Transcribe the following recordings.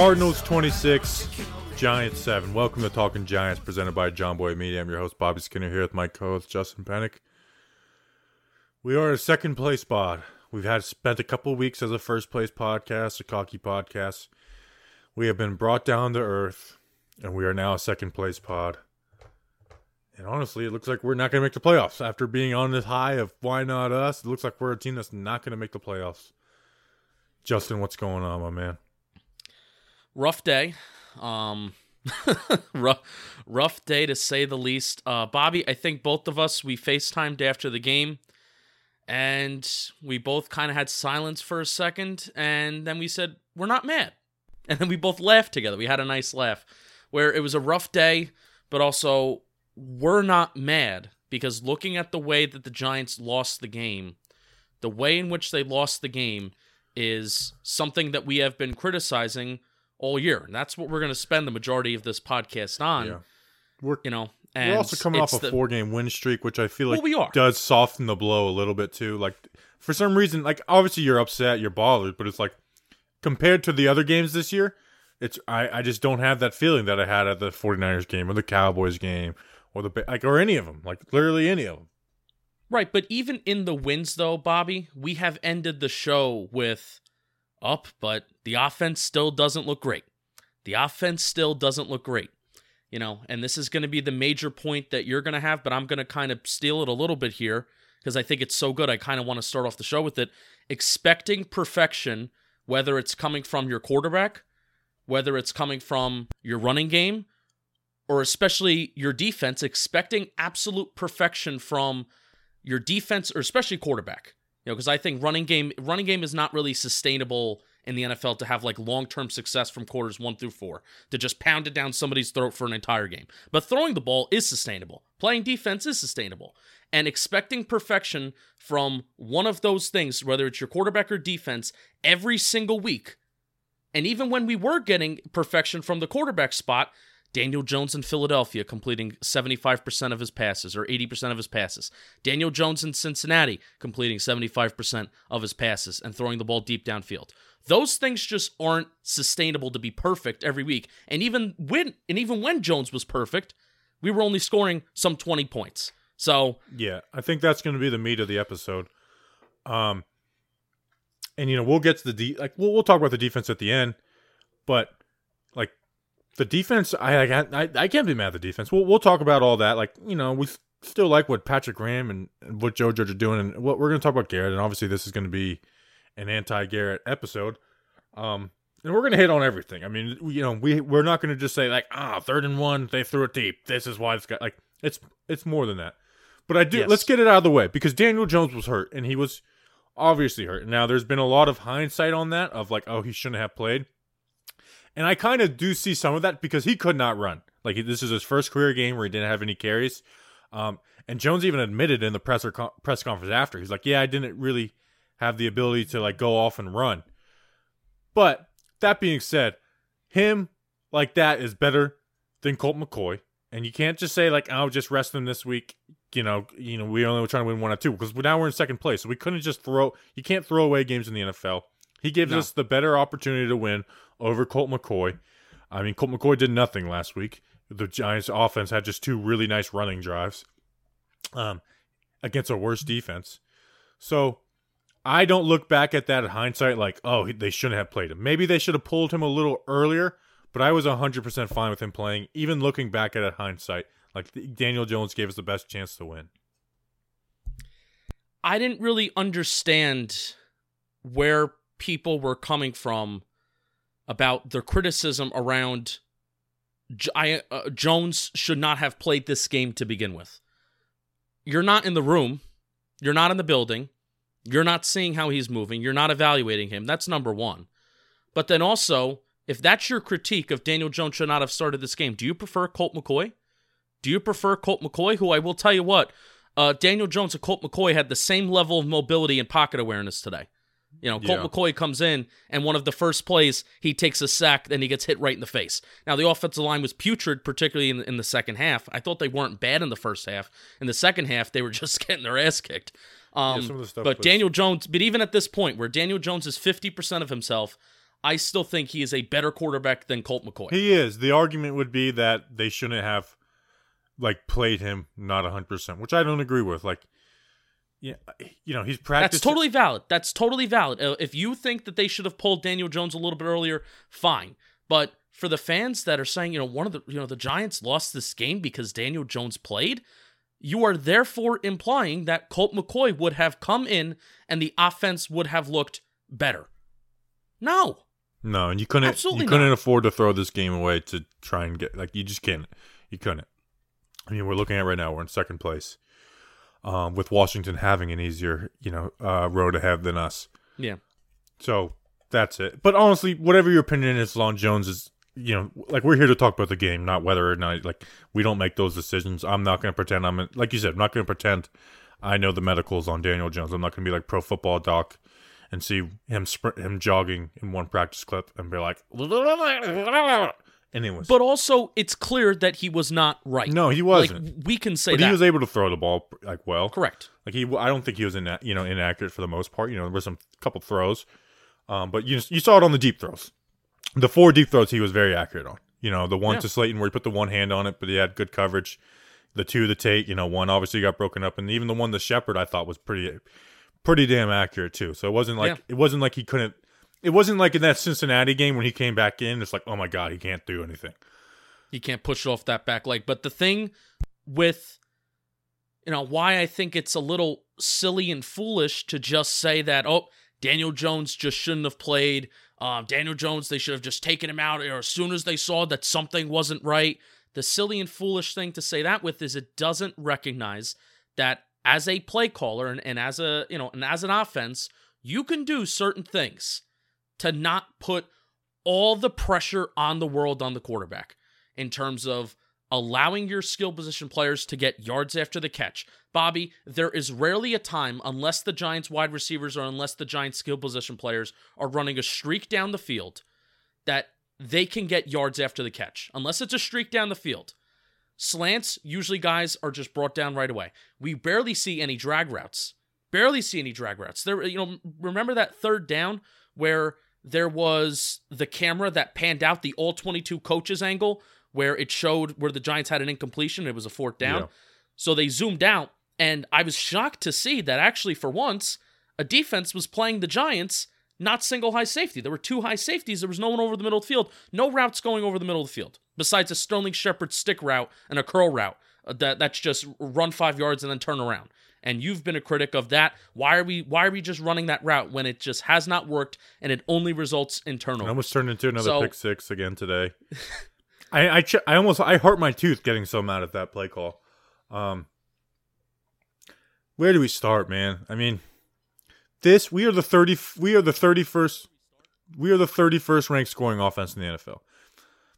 Cardinals 26, Giants 7. Welcome to Talking Giants, presented by John Boy Media. I'm your host, Bobby Skinner, here with my co host, Justin Pennick. We are a second place pod. We've had spent a couple weeks as a first place podcast, a cocky podcast. We have been brought down to earth, and we are now a second place pod. And honestly, it looks like we're not going to make the playoffs. After being on this high of why not us, it looks like we're a team that's not going to make the playoffs. Justin, what's going on, my man? Rough day. Um, rough, rough day to say the least. Uh, Bobby, I think both of us we FaceTimed after the game, and we both kind of had silence for a second, and then we said we're not mad, and then we both laughed together. We had a nice laugh, where it was a rough day, but also we're not mad because looking at the way that the Giants lost the game, the way in which they lost the game is something that we have been criticizing all year. And that's what we're going to spend the majority of this podcast on. Yeah. We're, you know, we're also coming off a the, four game win streak, which I feel like well, does soften the blow a little bit too. Like, for some reason, like, obviously you're upset, you're bothered, but it's like, compared to the other games this year, it's I, I just don't have that feeling that I had at the 49ers game or the Cowboys game or the like or any of them, like literally any of them. Right, but even in the wins though, Bobby, we have ended the show with up, but the offense still doesn't look great. The offense still doesn't look great. You know, and this is going to be the major point that you're going to have, but I'm going to kind of steal it a little bit here because I think it's so good. I kind of want to start off the show with it. Expecting perfection, whether it's coming from your quarterback, whether it's coming from your running game, or especially your defense, expecting absolute perfection from your defense or especially quarterback. You know, because I think running game running game is not really sustainable in the NFL to have like long term success from quarters one through four to just pound it down somebody's throat for an entire game. But throwing the ball is sustainable. Playing defense is sustainable. And expecting perfection from one of those things, whether it's your quarterback or defense, every single week. And even when we were getting perfection from the quarterback spot, Daniel Jones in Philadelphia completing 75% of his passes or 80% of his passes. Daniel Jones in Cincinnati completing 75% of his passes and throwing the ball deep downfield. Those things just aren't sustainable to be perfect every week. And even when and even when Jones was perfect, we were only scoring some 20 points. So, yeah, I think that's going to be the meat of the episode. Um and you know, we'll get to the de- like we'll, we'll talk about the defense at the end, but like the defense, I, I I can't be mad at the defense. We'll we'll talk about all that. Like you know, we still like what Patrick Graham and, and what Joe Judge are doing, and what we're going to talk about Garrett. And obviously, this is going to be an anti-Garrett episode. Um, and we're going to hit on everything. I mean, you know, we we're not going to just say like, ah, third and one, they threw it deep. This is why it's got like it's it's more than that. But I do. Yes. Let's get it out of the way because Daniel Jones was hurt, and he was obviously hurt. Now, there's been a lot of hindsight on that of like, oh, he shouldn't have played. And I kind of do see some of that because he could not run. Like this is his first career game where he didn't have any carries. Um, and Jones even admitted in the presser co- press conference after, he's like, "Yeah, I didn't really have the ability to like go off and run." But that being said, him like that is better than Colt McCoy, and you can't just say like, "I'll oh, just rest him this week." You know, you know, we only were trying to win one or two because now we're in second place, so we couldn't just throw. You can't throw away games in the NFL. He gives no. us the better opportunity to win over Colt McCoy. I mean, Colt McCoy did nothing last week. The Giants' offense had just two really nice running drives um, against a worse defense. So I don't look back at that in hindsight like, oh, they shouldn't have played him. Maybe they should have pulled him a little earlier, but I was 100% fine with him playing, even looking back at it hindsight. Like, Daniel Jones gave us the best chance to win. I didn't really understand where people were coming from about the criticism around I, uh, Jones should not have played this game to begin with. You're not in the room, you're not in the building, you're not seeing how he's moving, you're not evaluating him. That's number one. But then also, if that's your critique of Daniel Jones should not have started this game, do you prefer Colt McCoy? Do you prefer Colt McCoy, who I will tell you what, uh, Daniel Jones and Colt McCoy had the same level of mobility and pocket awareness today. You know, Colt yeah. McCoy comes in, and one of the first plays, he takes a sack, then he gets hit right in the face. Now, the offensive line was putrid, particularly in, in the second half. I thought they weren't bad in the first half. In the second half, they were just getting their ass kicked. Um, yeah, but was... Daniel Jones, but even at this point, where Daniel Jones is 50% of himself, I still think he is a better quarterback than Colt McCoy. He is. The argument would be that they shouldn't have like played him not 100%, which I don't agree with. Like yeah, you know, he's practiced That's totally valid. That's totally valid. Uh, If you think that they should have pulled Daniel Jones a little bit earlier, fine. But for the fans that are saying, you know, one of the, you know, the Giants lost this game because Daniel Jones played, you are therefore implying that Colt McCoy would have come in and the offense would have looked better. No. No, and you couldn't Absolutely you couldn't not. afford to throw this game away to try and get like you just can't. You couldn't. I mean, we're looking at right now. We're in second place, um, with Washington having an easier, you know, uh, road ahead than us. Yeah. So that's it. But honestly, whatever your opinion is on Jones is, you know, like we're here to talk about the game, not whether or not like we don't make those decisions. I'm not going to pretend I'm like you said. I'm not going to pretend I know the medicals on Daniel Jones. I'm not going to be like pro football doc and see him sprint, him jogging in one practice clip and be like, anyways. But also, it's clear that he was not right. no, he wasn't. we can say but that. he was able to throw the ball like well. Correct. Like he, I don't think he was in, that you know, inaccurate for the most part. You know, there was some couple throws, um, but you you saw it on the deep throws. The four deep throws he was very accurate on. You know, the one Yeah. to Slayton where he put the one hand on it, but he had good coverage. The two to Tate, you know, one obviously got broken up, and even the one to Shepard I thought was pretty, pretty damn accurate too. So it wasn't like Yeah. it wasn't like he couldn't. It wasn't like in that Cincinnati game when he came back in. It's like, oh my god, he can't do anything. He can't push off that back leg. But the thing with, you know, why I think it's a little silly and foolish to just say that, oh, Daniel Jones just shouldn't have played. Um, Daniel Jones, they should have just taken him out. Or as soon as they saw that something wasn't right, the silly and foolish thing to say that with is it doesn't recognize that as a play caller and, and as a you know and as an offense, you can do certain things to not put all the pressure on the world on the quarterback in terms of allowing your skill position players to get yards after the catch. Bobby, there is rarely a time, unless the Giants wide receivers or unless the Giants skill position players are running a streak down the field, that they can get yards after the catch, unless it's a streak down the field. Slants, usually guys are just brought down right away. We barely see any drag routes. Barely see any drag routes. There, you know, remember that third down where there was the camera that panned out the all 22 coaches angle where it showed where the Giants had an incompletion. It was a fourth down. Yeah. So they zoomed out, and I was shocked to see that actually, for once, a defense was playing the Giants, not single high safety. There were two high safeties. There was no one over the middle of the field. No routes going over the middle of the field besides a Sterling Shepard stick route and a curl route. uh, That that's just run five yards and then turn around. And you've been a critic of that. Why are we why are we just running that route when it just has not worked and it only results in turnover? almost turned into another So- pick six again today. I I, ch- I almost I hurt my tooth getting so mad at that play call. Um, where do we start, man? I mean, this we are the thirty we are the thirty first we are the thirty first ranked scoring offense in the NFL.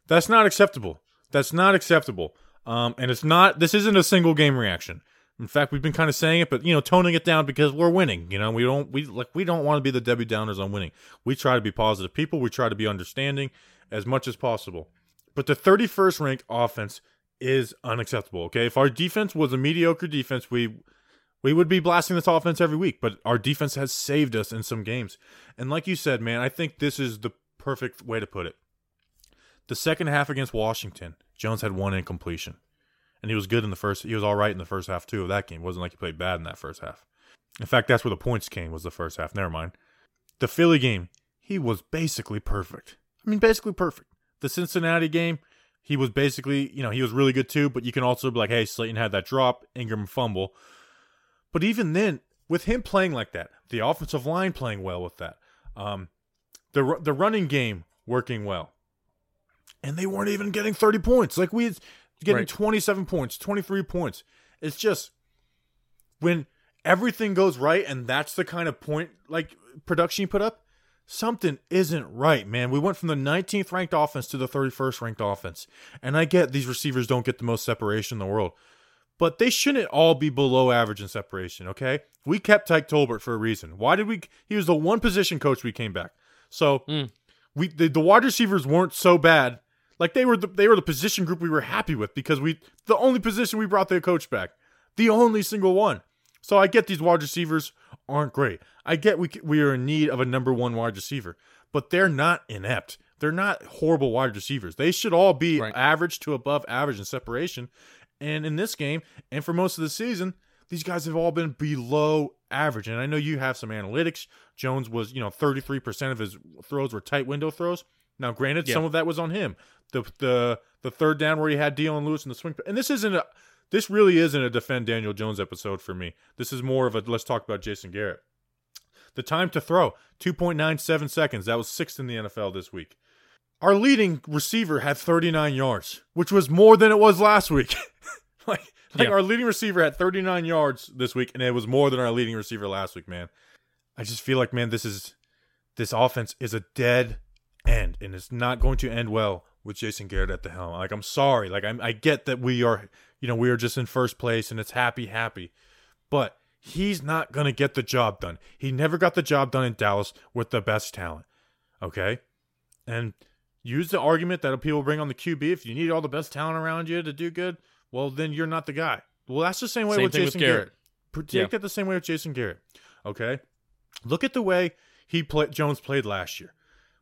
That's not acceptable. That's not acceptable. Um, and it's not. This isn't a single game reaction. In fact, we've been kind of saying it, but you know, toning it down because we're winning. You know, we don't we like we don't want to be the Debbie Downers on winning. We try to be positive people. We try to be understanding as much as possible. But the 31st ranked offense is unacceptable. Okay, if our defense was a mediocre defense, we we would be blasting this offense every week. But our defense has saved us in some games. And like you said, man, I think this is the perfect way to put it. The second half against Washington, Jones had one incompletion. And he was good in the first he was all right in the first half too of that game. It wasn't like he played bad in that first half. In fact, that's where the points came was the first half. Never mind. The Philly game, he was basically perfect. I mean, basically perfect. The Cincinnati game, he was basically, you know, he was really good too, but you can also be like, hey, Slayton had that drop, Engram fumble. But even then, with him playing like that, the offensive line playing well with that, um, the the running game working well, and they weren't even getting thirty points. Like we getting Right. twenty seven points, twenty three points. It's just when everything goes right, and that's the kind of point like production you put up. Something isn't right, man. We went from the 19th ranked offense to the 31st ranked offense. And I get these receivers don't get the most separation in the world but they shouldn't all be below average in separation, okay? We kept Tyke Tolbert for a reason. Why did we he was the one position coach we came back. So Mm. we the, the wide receivers weren't so bad. Like they were the, they were the position group we were happy with because we the only position we brought the coach back. The only single one. So I get these wide receivers aren't great. I get we we are in need of a number 1 wide receiver. but they're not inept. They're not horrible wide receivers. They should all be Right. average to above average in separation. And in this game, and for most of the season, these guys have all been below average. And I know you have some analytics. Jones was, you know, 33% of his throws were tight window throws. Now, granted, Yeah. some of that was on him. The the the third down where he had Dion Lewis in the swing. And this isn't a this really isn't a defend Daniel Jones episode for me. This is more of a let's talk about Jason Garrett. The time to throw, 2.97 seconds. That was sixth in the NFL this week. Our leading receiver had 39 yards, which was more than it was last week. like, like Yeah. our leading receiver had 39 yards this week, and it was more than our leading receiver last week, man. I just feel like, man, this is this offense is a dead end, and it's not going to end well with Jason Garrett at the helm. Like, I'm sorry. Like, I'm, I get that we are, you know, we are just in first place, and it's happy, happy, but he's not going to get the job done. He never got the job done in Dallas with the best talent. Okay, and use the argument that people bring on the QB. If you need all the best talent around you to do good, well, then you're not the guy. Well, that's the same way Same with thing with Jason Garrett. Garrett. Take Yeah. that the same way with Jason Garrett. Okay, look at the way he played. Jones played last year.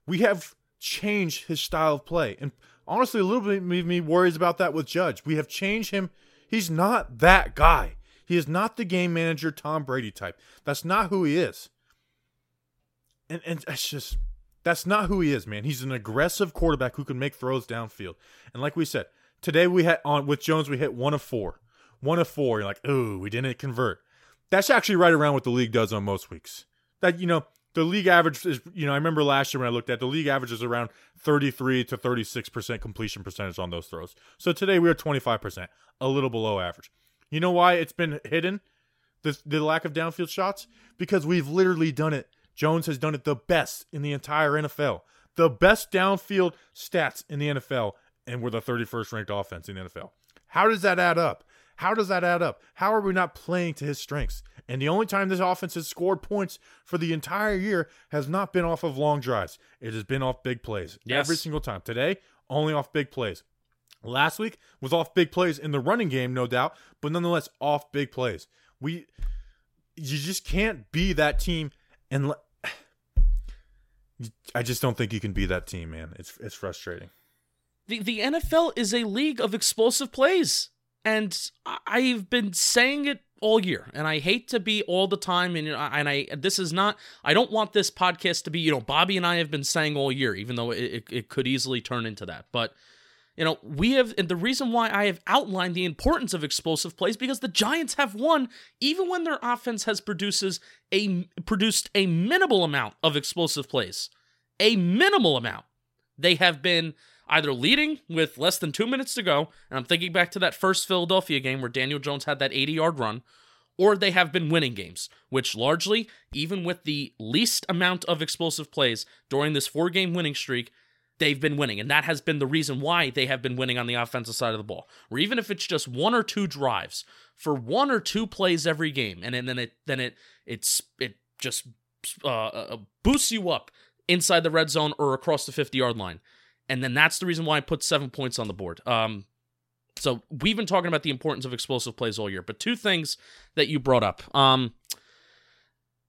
We have changed his style of play, and honestly, a little bit made me worries about that with Judge. We have changed him. He's not that guy. He is not the game manager Tom Brady type. That's not who he is. And and it's just that's not who he is, man. He's an aggressive quarterback who can make throws downfield. And like we said, today we had on with Jones we hit one of four. One of four. You're like, ooh, we didn't convert. That's actually right around what the league does on most weeks. That you know, the league average is you know, I remember last year when I looked at the league average is around 33 to 36% completion percentage on those throws. So today we are 25%, a little below average. You know why it's been hidden? The the lack of downfield shots because we've literally done it. Jones has done it the best in the entire NFL. The best downfield stats in the NFL and we're the 31st ranked offense in the NFL. How does that add up? How does that add up? How are we not playing to his strengths? And the only time this offense has scored points for the entire year has not been off of long drives. It has been off big plays. Yes. Every single time. Today, only off big plays. Last week was off big plays in the running game, no doubt, but nonetheless off big plays. We you just can't be that team and I just don't think you can be that team, man. It's it's frustrating. The the NFL is a league of explosive plays, and I've been saying it all year. And I hate to be all the time, and uh, and I this is not. I don't want this podcast to be. You know, Bobby and I have been saying all year, even though it, it, it could easily turn into that. But you know, we have, and the reason why I have outlined the importance of explosive plays because the Giants have won even when their offense has produces a produced a minimal amount of explosive plays, a minimal amount. They have been either leading with less than two minutes to go, and I'm thinking back to that first Philadelphia game where Daniel Jones had that 80 yard run, or they have been winning games, which largely, even with the least amount of explosive plays during this four game winning streak, they've been winning. And that has been the reason why they have been winning on the offensive side of the ball. Or even if it's just one or two drives for one or two plays every game, and then it then it it's it just uh, uh, boosts you up inside the red zone or across the 50 yard line. And then that's the reason why I put seven points on the board. Um, so we've been talking about the importance of explosive plays all year, but two things that you brought up. Um,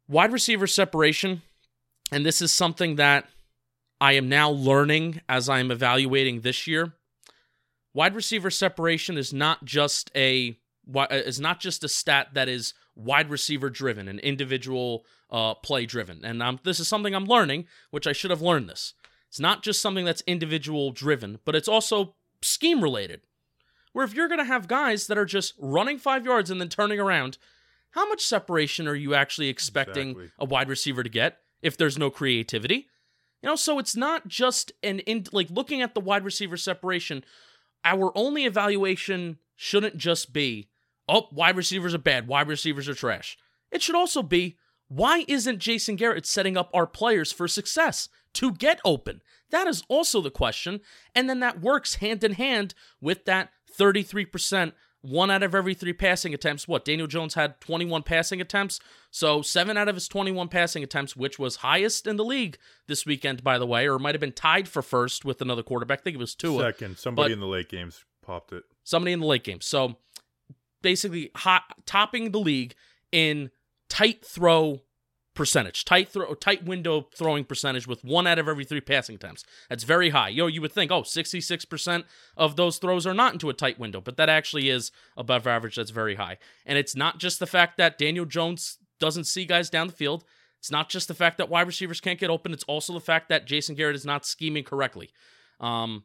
wide receiver separation, and this is something that I am now learning as I am evaluating this year. Wide receiver separation is not just a uh, is not just a stat that is wide receiver driven and individual uh, play driven. And um, this is something I'm learning, which I should have learned this. It's not just something that's individual driven, but it's also scheme related. Where if you're going to have guys that are just running five yards and then turning around, how much separation are you actually expecting Exactly. a wide receiver to get if there's no creativity? You know, so it's not just an in like looking at the wide receiver separation. Our only evaluation shouldn't just be, oh, wide receivers are bad, wide receivers are trash. It should also be, why isn't Jason Garrett setting up our players for success to get open? That is also the question. And then that works hand in hand with that 33%, one out of every three passing attempts. What? Daniel Jones had 21 passing attempts. So seven out of his 21 passing attempts, which was highest in the league this weekend, by the way, or might have been tied for first with another quarterback. I think it was Tua Second, somebody but- in the late games popped it. somebody in the late game. So basically, hot, topping the league in tight throw percentage, tight throw, tight window throwing percentage with one out of every three passing attempts. That's very high. Yo, you would think, oh, 66% of those throws are not into a tight window, but that actually is above average. That's very high. And it's not just the fact that Daniel Jones doesn't see guys down the field. It's not just the fact that wide receivers can't get open. It's also the fact that Jason Garrett is not scheming correctly. Um,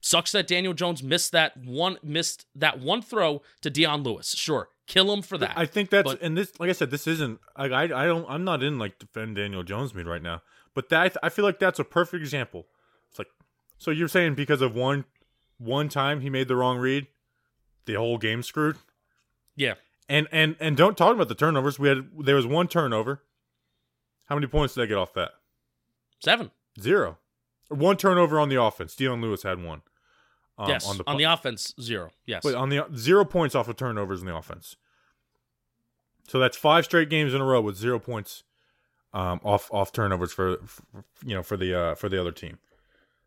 sucks that Daniel Jones missed that one missed that one throw to Dion Lewis. Sure, kill him for that. I think that's But- and this, like I said, this isn't. Like, I I don't. I'm not in like defend Daniel Jones meet right now. But that I feel like that's a perfect example. It's like, so you're saying because of one one time he made the wrong read, the whole game screwed. yeah, And and and don't talk about the turnovers. We had there was one turnover. How many points did I get off that? seven. Zero. One turnover on the offense. Dion Lewis had one. Um, yes, on the, on the offense, zero. Yes, But on the zero points off of turnovers in the offense. So that's five straight games in a row with zero points um, off off turnovers for, for you know for the uh, for the other team.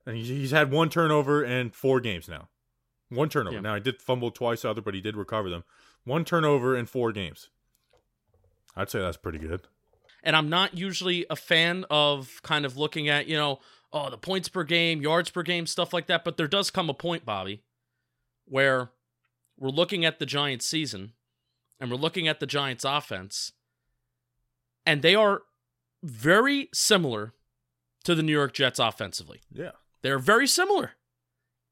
And he's, he's had one turnover in four games now. One turnover. Yeah. Now he did fumble twice other, but he did recover them. One turnover in four games. I'd say that's pretty good. and I'm not usually a fan of kind of looking at, you know, oh, the points per game, yards per game, stuff like that. But there does come a point, Bobby, where we're looking at the Giants season and we're looking at the Giants offense, and they are very similar to the New York Jets offensively. Yeah. They're very similar.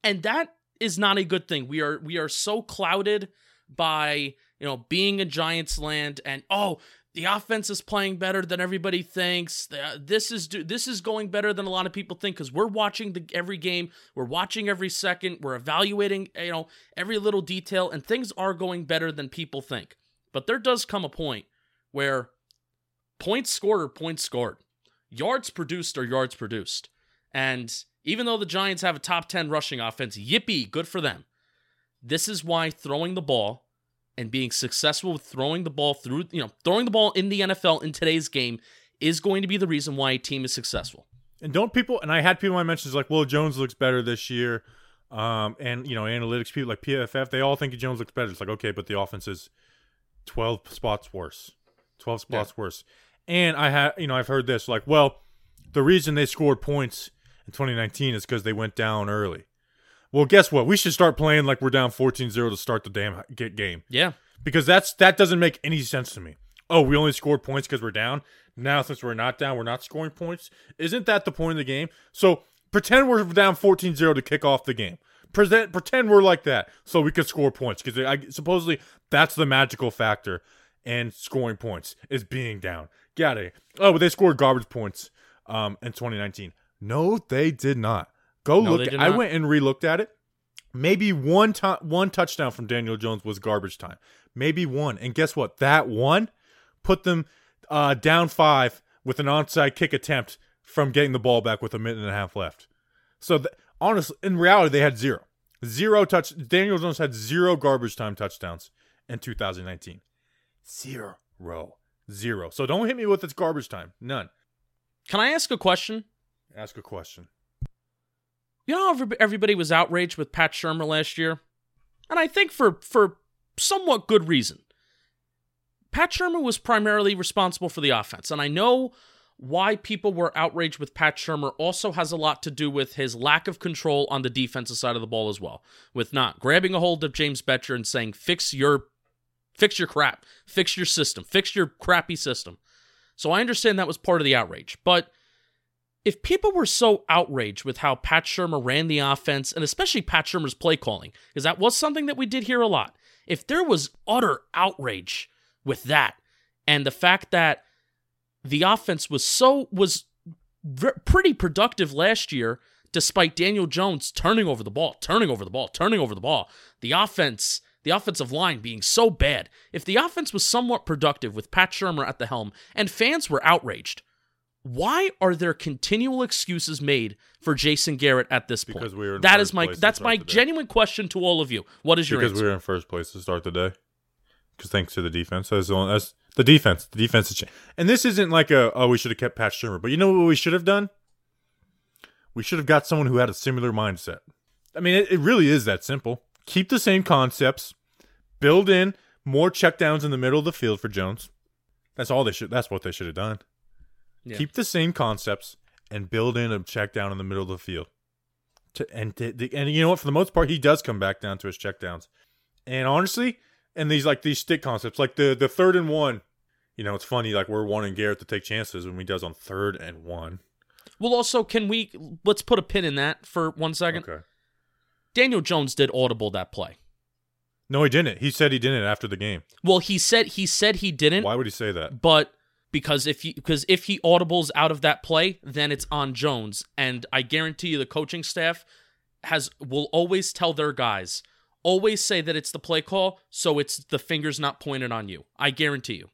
And that is not a good thing. We are we are so clouded by, you know, being a Giants land and oh, the offense is playing better than everybody thinks. Uh, this is this is going better than a lot of people think cuz we're watching the every game, we're watching every second, we're evaluating, you know, every little detail and things are going better than people think. But there does come a point where points scored are points scored. Yards produced are yards produced. And even though the Giants have a top 10 rushing offense, yippee, good for them. This is why throwing the ball and being successful with throwing the ball through, you know, throwing the ball in the NFL in today's game is going to be the reason why a team is successful. And don't people and I had people I mentioned like, well, Jones looks better this year. Um, and you know, analytics people like PFF, they all think Jones looks better. It's like, okay, but the offense is twelve spots worse. Twelve spots worse. And I had you know, I've heard this, like, well, the reason they scored points in 2019 is because they went down early. Well, guess what? We should start playing like we're down 14-0 to start the damn get game Yeah. because that's that doesn't make any sense to me. Oh, we only scored points because we're down. Now, since we're not down, we're not scoring points. Isn't that the point of the game? So pretend we're down 14-0 to kick off the game. Present, pretend we're like that so we could score points because I, supposedly that's the magical factor and scoring points is being down. Got it. Oh, but they scored garbage points um, in 2019. No, they did not. Go No, look. did I went and relooked at it. Maybe one time, one touchdown from Daniel Jones was garbage time. Maybe one, and guess what? That one put them uh, down five with an onside kick attempt from getting the ball back with a minute and a half left. So th- honestly, in reality, they had zero, zero touch. Daniel Jones had zero garbage time touchdowns in 2019. Zero, zero. So don't hit me with it's garbage time. None. Can I ask a question? Ask a question. You know, everybody was outraged with Pat Shurmur last year, and I think for for somewhat good reason. Pat Shurmur was primarily responsible for the offense, and I know why people were outraged with Pat Shurmur also has a lot to do with his lack of control on the defensive side of the ball as well, with not grabbing a hold of James Bettcher and saying, "Fix your, fix your crap, fix your system, fix your crappy system." So I understand that was part of the outrage, but if people were so outraged with how Pat Shurmur ran the offense, and especially Pat Shurmur's play calling, because that was something that we did hear a lot, if there was utter outrage with that, and the fact that the offense was so was pretty productive last year, despite Daniel Jones turning over the ball, turning over the ball, turning over the ball, the offense. The offensive line being so bad. If the offense was somewhat productive with Pat Shurmur at the helm and fans were outraged, why are there continual excuses made for Jason Garrett at this point? Because we were in That is my that's my genuine question to all of you. What is your answer? because answer? we were in first place to start the day. Because thanks to the defense, that's the, only, that's the defense. The defense is, cha- and this isn't like a oh we should have kept Pat Shurmur, but you know what we should have done? We should have got someone who had a similar mindset. I mean, it, it really is that simple. Keep the same concepts, build in more checkdowns in the middle of the field for Jones. That's all they should. That's what they should have done. Yeah. Keep the same concepts and build in a check down in the middle of the field. To, and to, the- and you know what? For the most part, he does come back down to his check downs. And honestly, and these like these stick concepts, like the the third and one. You know, it's funny. Like we're wanting Garrett to take chances when he does on third and one. Well, also, can we let's put a pin in that for one second? Okay. Daniel Jones did audible that play. No, he didn't. He said he didn't after the game. Well, he said he said he didn't, Why would he say that? but because if he because if he audibles out of that play, then it's on Jones, and I guarantee you the coaching staff has will always tell their guys always say that it's the play call, so it's the fingers not pointed on you. I guarantee you.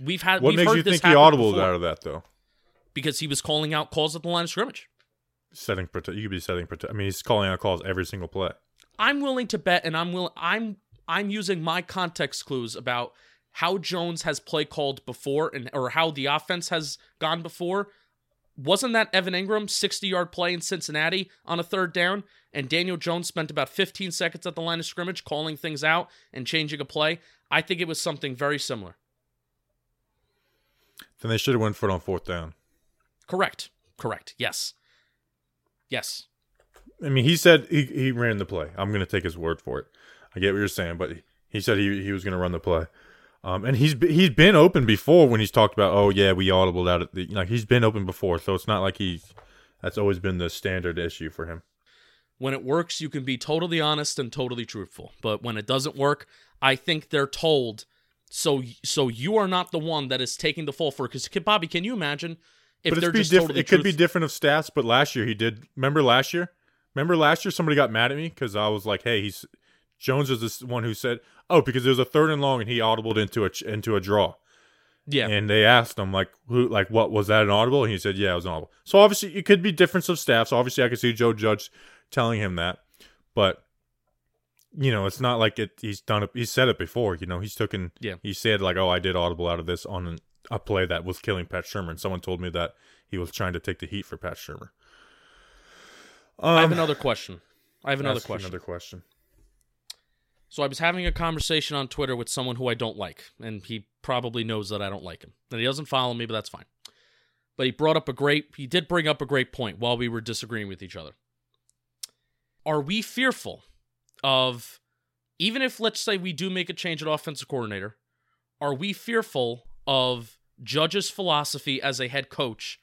We've had What we've makes heard you this think he happen audibled before out of that though? because he was calling out calls at the line of scrimmage. Setting protect. You could be setting protect. I mean, he's calling out calls every single play. I'm willing to bet, and I'm will I'm I'm using my context clues about how Jones has play called before, and or how the offense has gone before. Wasn't that Evan Engram 60 yard play in Cincinnati on a third down, and Daniel Jones spent about 15 seconds at the line of scrimmage calling things out and changing a play? I think it was something very similar. Then they should have went for it on fourth down. Correct. Correct. Yes. Yes. I mean, he said he, he ran the play. I'm going to take his word for it. I get what you're saying, but he said he he was going to run the play. Um, and he's he's been open before when he's talked about, oh yeah, we audibled out at the like he's been open before, so it's not like he's that's always been the standard issue for him. When it works, you can be totally honest and totally truthful. But when it doesn't work, I think they're told so so you are not the one that is taking the fall for. Because Bobby, can you imagine if but they're just different. totally it could be different of stats, but last year he did. Remember last year? Remember last year somebody got mad at me because I was like, hey, he's Jones is this one who said, oh, because there was a third and long and he audibled into a into a draw. yeah. And they asked him like, who, like, what was that an audible? And he said, yeah, it was an audible. So obviously, it could be difference of staffs. Obviously, I could see Joe Judge telling him that, but you know, it's not like it. He's done it. He's said it before. You know, he's taken. Yeah. He said like, oh, I did audible out of this on an, a play that was killing Pat Shurmur. Someone told me that he was trying to take the heat for Pat Shurmur. Um, I have another question. I have another question. Another question. So I was having a conversation on Twitter with someone who I don't like, and he probably knows that I don't like him. And he doesn't follow me, but that's fine. But he brought up a great he did bring up a great point while we were disagreeing with each other. Are we fearful of even if let's say we do make a change at offensive coordinator, are we fearful of Judge's philosophy as a head coach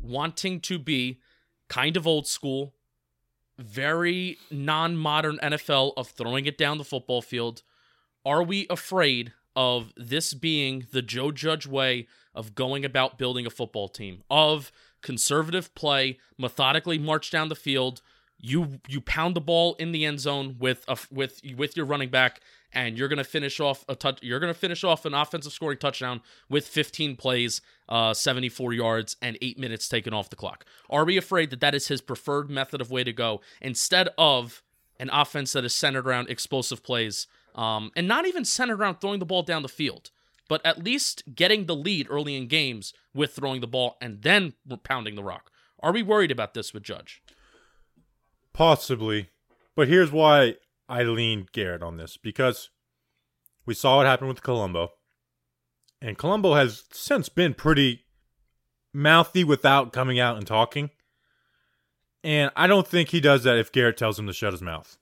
wanting to be kind of old school, very non-modern NFL of throwing it down the football field. Are we afraid of this being the Joe Judge way of going about building a football team? Of conservative play, methodically march down the field, you you pound the ball in the end zone with a, with with your running back and you're going to finish off a touch you're going to finish off an offensive scoring touchdown with 15 plays, uh 74 yards and 8 minutes taken off the clock. Are we afraid that that is his preferred method of way to go instead of an offense that is centered around explosive plays um and not even centered around throwing the ball down the field? But at least getting the lead early in games with throwing the ball and then pounding the rock. Are we worried about this with Judge? Possibly. But here's why I lean Garrett on this because we saw what happened with Colombo. And Colombo has since been pretty mouthy without coming out and talking. And I don't think he does that if Garrett tells him to shut his mouth.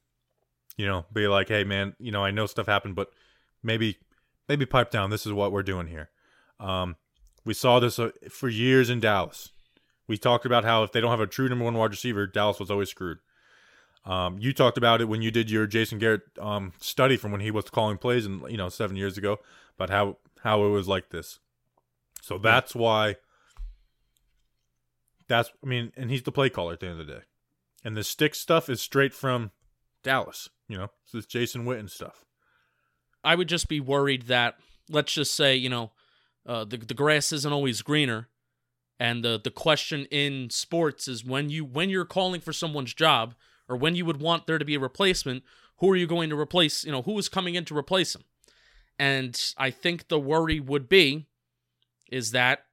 You know, be like, "Hey man, you know, I know stuff happened, but maybe maybe pipe down. This is what we're doing here." Um we saw this uh, for years in Dallas. We talked about how if they don't have a true number one wide receiver, Dallas was always screwed. Um, you talked about it when you did your Jason Garrett um, study from when he was calling plays, and you know seven years ago, about how how it was like this. So that's why. That's I mean, and he's the play caller at the end of the day, and the stick stuff is straight from Dallas. You know, so it's Jason Witten stuff. I would just be worried that let's just say you know uh, the the grass isn't always greener, and the the question in sports is when you when you're calling for someone's job or when you would want there to be a replacement, who are you going to replace? You know who is coming in to replace him, and I think the worry would be is that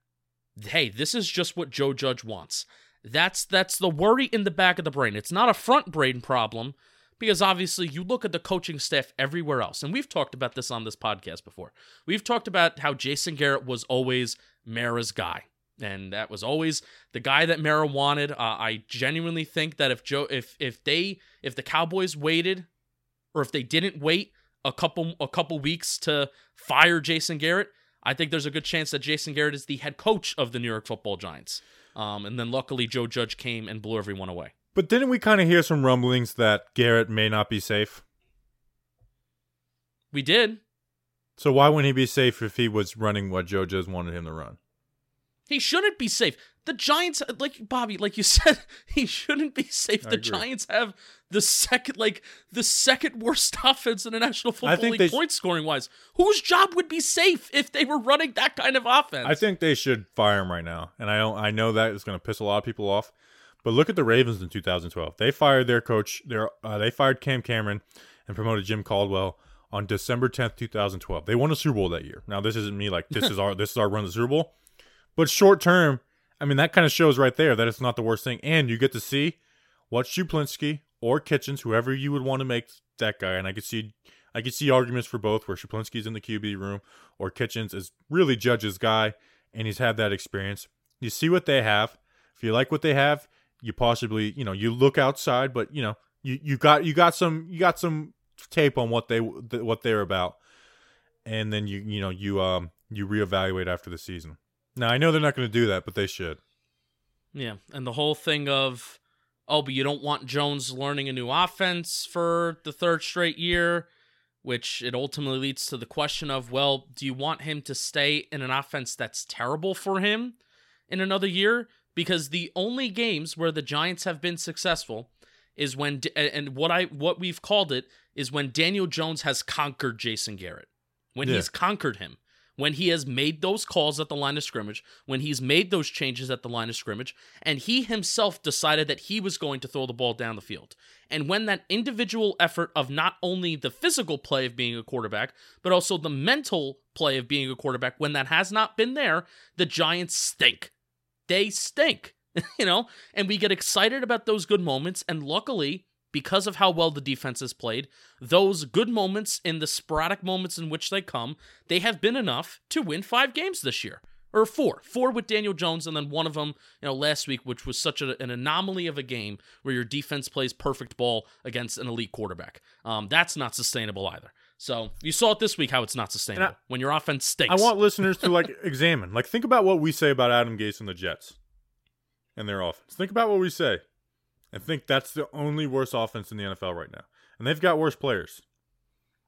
hey this is just what Joe Judge wants. That's that's the worry in the back of the brain. It's not a front brain problem Because obviously, you look at the coaching staff everywhere else, and we've talked about this on this podcast before. We've talked about how Jason Garrett was always Mara's guy, and that was always the guy that Mara wanted. Uh, I genuinely think that if Joe, if if they, if the Cowboys waited, or if they didn't wait a couple a couple weeks to fire Jason Garrett, I think there's a good chance that Jason Garrett is the head coach of the New York Football Giants. Um, and then luckily Joe Judge came and blew everyone away. But didn't we kind of hear some rumblings that Garrett may not be safe? We did. So why wouldn't he be safe if he was running what Joe Judge wanted him to run? He shouldn't be safe. The Giants, like Bobby, like you said, he shouldn't be safe. I the agree. Giants have the second, like the second worst offense in the National Football League they sh- point scoring wise. Whose job would be safe if they were running that kind of offense? I think they should fire him right now, and I don't. I know that is going to piss a lot of people off. But look at the Ravens in 2012. They fired their coach. Their uh, they fired Cam Cameron and promoted Jim Caldwell on December 10th, 2012. They won a Super Bowl that year. Now this isn't me like this is our this is our run to the Super Bowl, but short term, I mean that kind of shows right there that it's not the worst thing, and you get to see what Schuplinski or Kitchens, whoever you would want to make that guy, and I could see I could see arguments for both, where Schuplinski's in the QB room or Kitchens is really Judge's guy, and he's had that experience. You see what they have. If you like what they have, you possibly you know you look outside, but you know you you got you got some you got some tape on what they what they're about, and then you you know you um you reevaluate after the season. Now I know they're not going to do that, but they should. Yeah, and the whole thing of, oh, but you don't want Jones learning a new offense for the third straight year, which it ultimately leads to the question of, well, do you want him to stay in an offense that's terrible for him in another year? Because the only games where the Giants have been successful is when, and what I what we've called it is when Daniel Jones has conquered Jason Garrett, when Yeah. he's conquered him when he has made those calls at the line of scrimmage, when he's made those changes at the line of scrimmage, and he himself decided that he was going to throw the ball down the field. And when that individual effort of not only the physical play of being a quarterback, but also the mental play of being a quarterback, when that has not been there, the Giants stink. They stink, you know? And we get excited about those good moments, and luckily, because of how well the defense has played, those good moments in the sporadic moments in which they come, they have been enough to win five games this year. Or four. Four with Daniel Jones, and then one of them, you know, last week, which was such a, an anomaly of a game where your defense plays perfect ball against an elite quarterback. Um, that's not sustainable either. So you saw it this week how it's not sustainable when your offense stinks. I want listeners to like examine, like think about what we say about Adam Gase and the Jets and their offense. Think about what we say, and think that's the only worst offense in the NFL right now. And they've got worse players.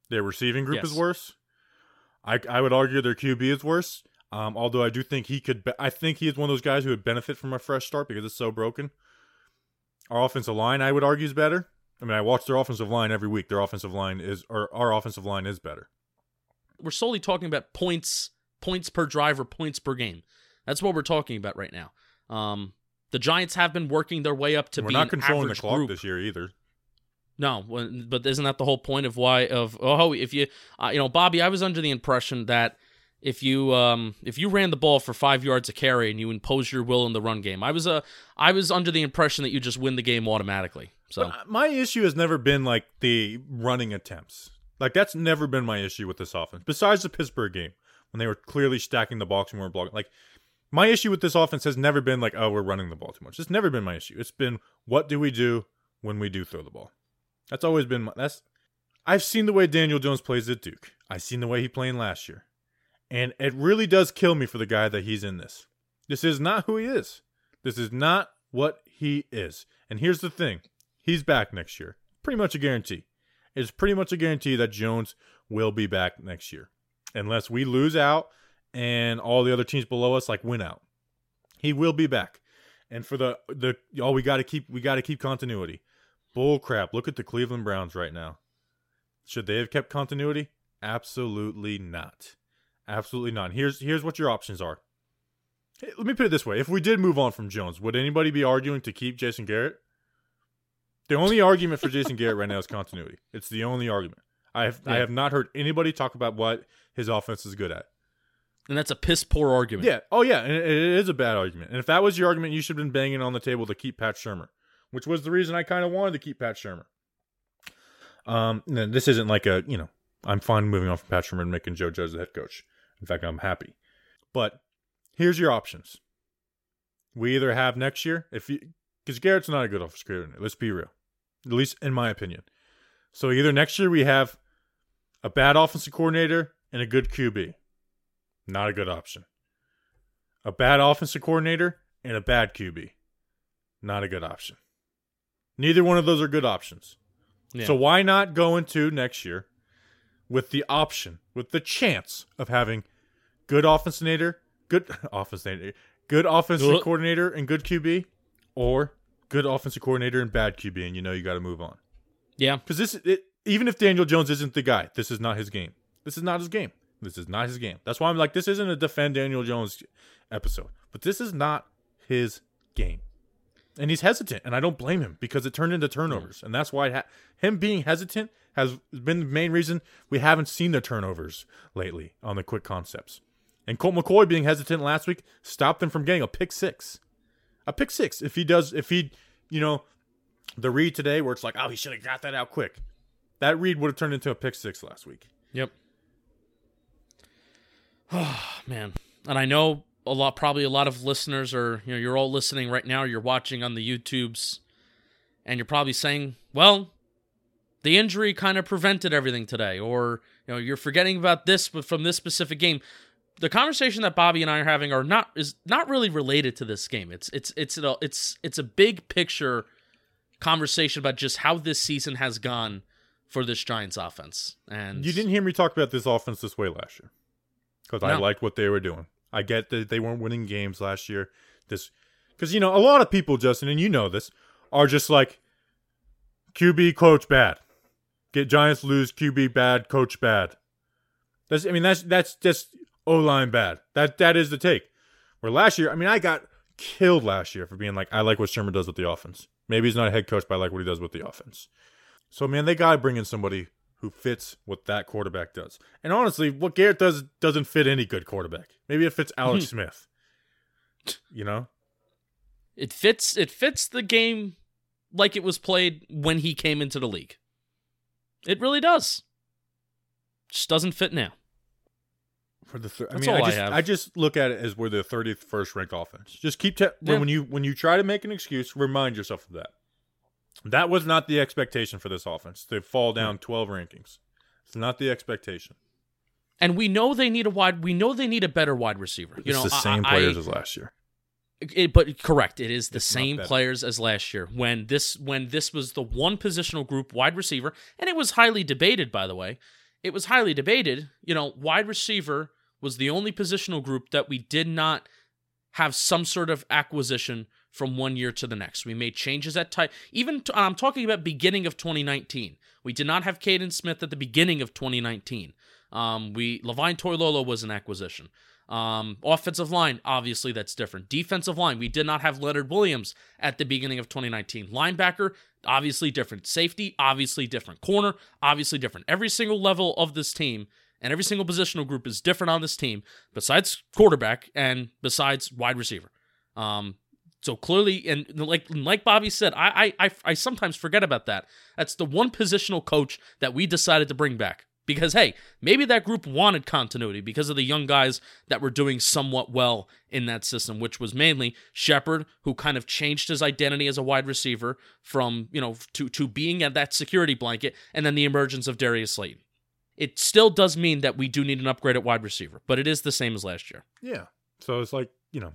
Their receiving group is worse. I I would argue their QB is worse. Um, although I do think he could. Be- I think he is one of those guys who would benefit from a fresh start because it's so broken. Our offensive line, I would argue, is better. I mean, I watch their offensive line every week. Their offensive line is, or our offensive line is better. we're solely talking about points, points per drive or points per game. That's what we're talking about right now. Um, the Giants have been working their way up to We're be not controlling the clock group. this year either. No, but isn't that the whole point of why of oh if you uh, you know Bobby I was under the impression that if you um if you ran the ball for 5 yards a carry and you impose your will in the run game I was uh, I was under the impression that you just win the game automatically. So But uh, my issue has never been like the running attempts. Like that's never been my issue with this offense. Besides the Pittsburgh game when they were clearly stacking the box and weren't blocking. Like my issue with this offense has never been like, oh, we're running the ball too much. It's never been my issue. It's been what do we do when we do throw the ball. That's always been my. That's I've seen the way Daniel Jones plays at Duke. I've seen the way he played last year, and it really does kill me for the guy that he's in this. This is not who he is. This is not what he is. And here's the thing: he's back next year. Pretty much a guarantee. It's pretty much a guarantee that Jones will be back next year, unless we lose out and all the other teams below us like win out. He will be back. And for the the oh we got to keep we got to keep continuity. Bull crap. Look at the Cleveland Browns right now. Should they have kept continuity? Absolutely not. Absolutely not. Here's here's what your options are. Hey, let me put it this way: If we did move on from Jones, would anybody be arguing to keep Jason Garrett? The only argument for Jason Garrett right now is continuity. It's the only argument. I have I have not heard anybody talk about what his offense is good at. And that's a piss poor argument. Yeah. Oh, yeah. And it, is a bad argument. And if that was your argument, you should have been banging on the table to keep Pat Shurmur, which was the reason I kind of wanted to keep Pat Shurmur. Um, this isn't like a you know I'm fine moving on from Pat Shurmur and making Joe Judge the head coach. In fact, I'm happy. But here's your options. We either have next year if you because Garrett's not a good offensive coordinator. Let's be real, at least in my opinion. So either next year we have a bad offensive coordinator and a good QB. Not a good option. A bad offensive coordinator and a bad QB. Not a good option. Neither one of those are good options. Yeah. So why not go into next year with the option, with the chance of having good offensive coordinator, good offensive coordinator, good offensive coordinator and good QB, or good offensive coordinator and bad QB, and you know you got to move on. yeah. Because this, it, even if Daniel Jones isn't the guy, this is not his game. This is not his game. This is not his game. That's why I'm like, this isn't a defend Daniel Jones episode, but this is not his game. And he's hesitant, and I don't blame him because it turned into turnovers, and that's why ha- him being hesitant has been the main reason we haven't seen the turnovers lately on the quick concepts. And Colt McCoy being hesitant last week stopped him from getting a pick six. A pick six. If he does, if he, you know, the read today where it's like, oh, he should have got that out quick. That read would have turned into a pick six last week. Yep. Oh man, and I know a lot. Probably a lot of listeners are. You know, you're all listening right now. You're watching on the YouTubes, and you're probably saying, "Well, the injury kind of prevented everything today," or you know, you're forgetting about this, but from this specific game. The conversation that Bobby and I are having are not is not really related to this game. It's it's it's a, it's it's a big picture conversation about just how this season has gone for this Giants offense. And You didn't hear me talk about this offense this way last year because I liked what they were doing. I get that they weren't winning games last year. This because you know a lot of people, Justin, and you know this, are just like QB coach bad. Get Giants lose QB bad, coach bad. That's I mean that's that's just O line bad. That that is the take. Where last year, I mean, I got killed last year for being like, I like what Shurmur does with the offense. Maybe he's not a head coach, but I like what he does with the offense. So man, they gotta bring in somebody who fits what that quarterback does. And honestly, what Garrett does doesn't fit any good quarterback. Maybe it fits Alex hmm. Smith. You know? It fits it fits the game like it was played when he came into the league. It really does. Just doesn't fit now. For the thir- I mean, I I just have. I just look at it as we're the thirtieth first ranked offense. Just keep te- Yeah. when you when you try to make an excuse, remind yourself of that. That was not the expectation for this offense to fall down twelve rankings. It's not the expectation. And we know they need a wide we know they need a better wide receiver. You it's know, the same I- players I- as last year. It, but correct, it is the It's same players as last year. When this when this was the one positional group wide receiver, and it was highly debated, by the way. It was highly debated. You know, wide receiver was the only positional group that we did not have some sort of acquisition from one year to the next. We made changes at tight. Even t- I'm talking about beginning of 2019. We did not have Kaden Smith at the beginning of 2019. Um, we Levine Toilolo was an acquisition. Um, offensive line, obviously that's different. Defensive line, we did not have Leonard Williams at the beginning of 2019. Linebacker, obviously different. Safety, obviously different. Corner, obviously different. Every single level of this team and every single positional group is different on this team, besides quarterback and besides wide receiver. Um, so clearly, and like like Bobby said, I, I I sometimes forget about that. That's the one positional coach that we decided to bring back because hey, maybe that group wanted continuity because of the young guys that were doing somewhat well in that system, which was mainly Shepard, who kind of changed his identity as a wide receiver from you know to to being at that security blanket, and then the emergence of Darius Slayton. It still does mean that we do need an upgrade at wide receiver, but it is the same as last year. Yeah. So it's like you know,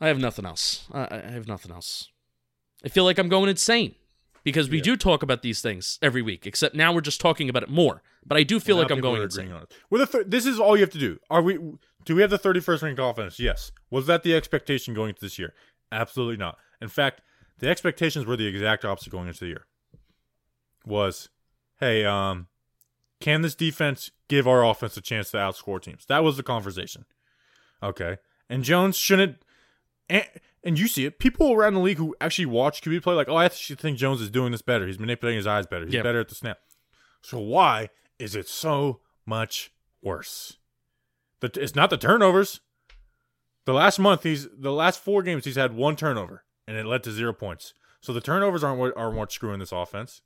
I have nothing else. I, I have nothing else. I feel like I'm going insane because we Yeah. do talk about these things every week, except now we're just talking about it more. But I do feel like I'm going insane. on it. We're the thir- this is all you have to do. Are we? Do we have the thirty first ranked offense? Yes. Was that the expectation going into this year? Absolutely not. In fact, the expectations were the exact opposite going into the year. Was, hey, um, can this defense give our offense a chance to outscore teams? That was the conversation. Okay, and Jones shouldn't. And, and you see it. People around the league who actually watch QB play, like, oh, I actually think Jones is doing this better. He's manipulating his eyes better. He's Yeah. better at the snap. So why is it so much worse? The, it's not the turnovers. The last month, he's the last four games he's had one turnover, and it led to zero points. So the turnovers aren't what aren't what's screwing this offense.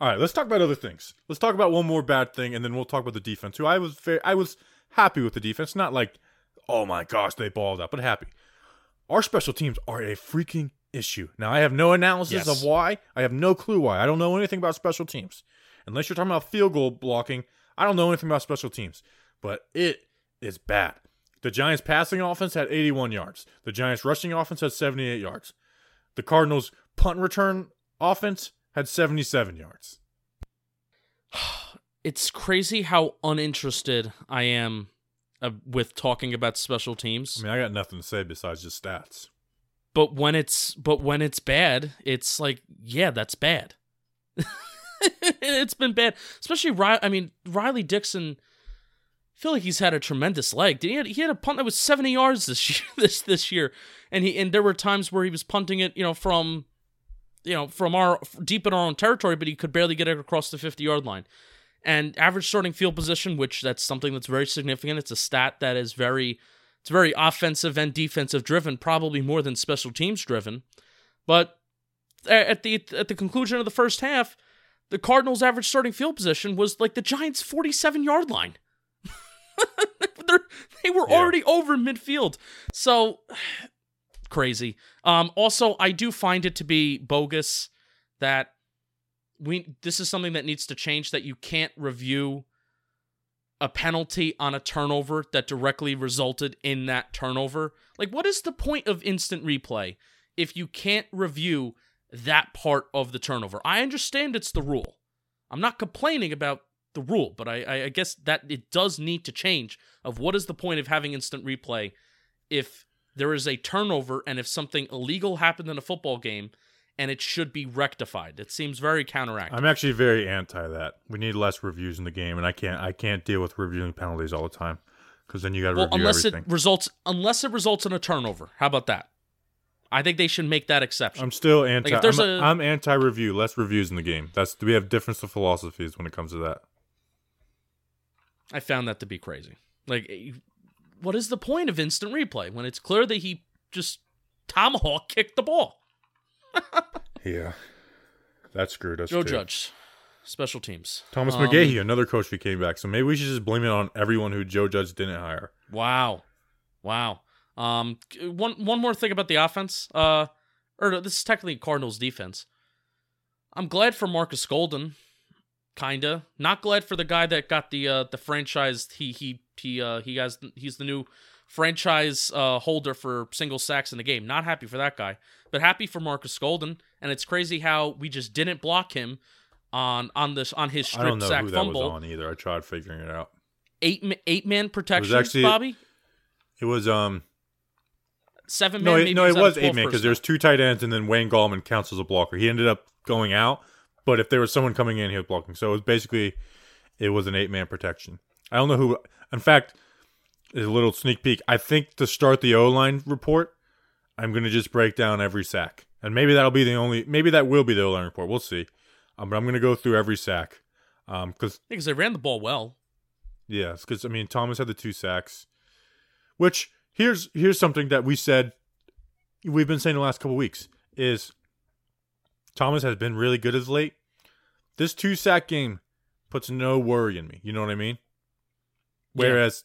All right, let's talk about other things. Let's talk about one more bad thing, and then we'll talk about the defense. Who I was very, I was happy with the defense. Not like, oh my gosh, they balled out, but happy. Our special teams are a freaking issue. Now I have no analysis Yes. of why. I have no clue why. I don't know anything about special teams. Unless you're talking about field goal blocking, I don't know anything about special teams. But it is bad. The Giants passing offense had 81 yards. The Giants rushing offense had 78 yards. The Cardinals punt return offense had 77 yards. It's crazy how uninterested I am uh, with talking about special teams. I mean, I got nothing to say besides just stats. but when it's but when it's bad, it's like yeah, that's bad. it's been bad, especially Riley. I mean, Riley Dixon. I feel like he's had a tremendous leg. Did he had he had a punt that was seventy yards this year this this year, and he and there were times where he was punting it, you know, from, you know, from our deep in our own territory, but he could barely get it across the fifty yard line. And average starting field position, which that's something that's very significant. It's a stat that is very it's very offensive and defensive driven, probably more than special teams driven. But at the at the conclusion of the first half, the Cardinals' average starting field position was like the Giants' 47 yard line. They were Yeah. already over midfield, so crazy. Um, also, I do find it to be bogus that we this is something that needs to change. That you can't review a penalty on a turnover that directly resulted in that turnover. Like, what is the point of instant replay if you can't review that part of the turnover? I understand it's the rule. I'm not complaining about the rule, but I, I, guess that it does need to change. Of what is the point of having instant replay if there is a turnover and if something illegal happened in a football game and it should be rectified? It seems very counteractive. I'm actually very anti that. We need less reviews in the game, and I can't I can't deal with reviewing penalties all the time because then you got to Well, review unless everything. it results unless it results in a turnover. How about that? I think they should make that exception. I'm still anti. there's I'm, a- I'm anti-review. Less reviews in the game. That's we have difference of philosophies when it comes to that. I found that to be crazy. Like, eh, what is the point of instant replay when it's clear that he just tomahawk kicked the ball? Yeah, that screwed us. Joe too. Judge, special teams. Thomas Um, McGaughey, another coach who came back. So maybe we should just blame it on everyone who Joe Judge didn't hire. Wow, wow. Um, one one more thing about the offense. Uh, or no, this is technically Cardinals defense. I'm glad for Marcus Golden, kinda. Not glad for the guy that got the uh the franchise. He he he uh he has he's the new franchise uh holder for single sacks in the game. Not happy for that guy, but happy for Marcus Golden. And it's crazy how we just didn't block him on on this on his I don't strip know sack who that fumble. was on either. I tried figuring it out. Eight eight man protection, actually- Bobby. It was um Seven no man. it, maybe no it was eight man because there's two tight ends and then Wayne Gallman counts as a blocker. He ended up going out, but if there was someone coming in, he was blocking. So it was basically it was an eight man protection. I don't know who. In fact, a little sneak peek. I think to start the O line report, I'm going to just break down every sack, and maybe that'll be the only. Maybe that will be the O line report. We'll see. Um, but I'm going to go through every sack, um, because because they ran the ball well. yeah, because I mean Thomas had the two sacks, which here's here's something that we said we've been saying the last couple weeks is Thomas has been really good as late. This two sack game puts no worry in me. You know what I mean? Yeah. Whereas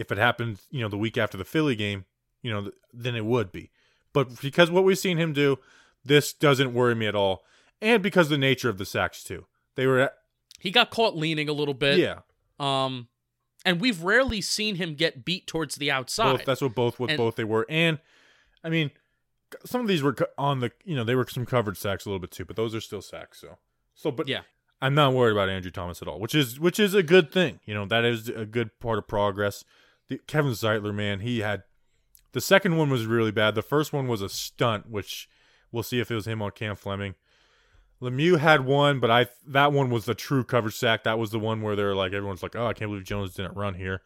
if it happened, you know, the week after the Philly game, you know, th- then it would be. But because what we've seen him do, this doesn't worry me at all. And because of the nature of the sacks too. They were He got caught leaning a little bit. yeah. Um, and we've rarely seen him get beat towards the outside. Both, that's what both what And- both they were, and I mean, some of these were on the you know they were some covered sacks a little bit too, but those are still sacks. So so, but Yeah. I'm not worried about Andrew Thomas at all, which is which is a good thing. You know that is a good part of progress. The, Kevin Zeitler, man, he had the second one was really bad. The first one was a stunt, which we'll see if it was him on Cam Fleming. Lemieux had one, but I that one was the true coverage sack. That was the one where they're like everyone's like, oh, I can't believe Jones didn't run here.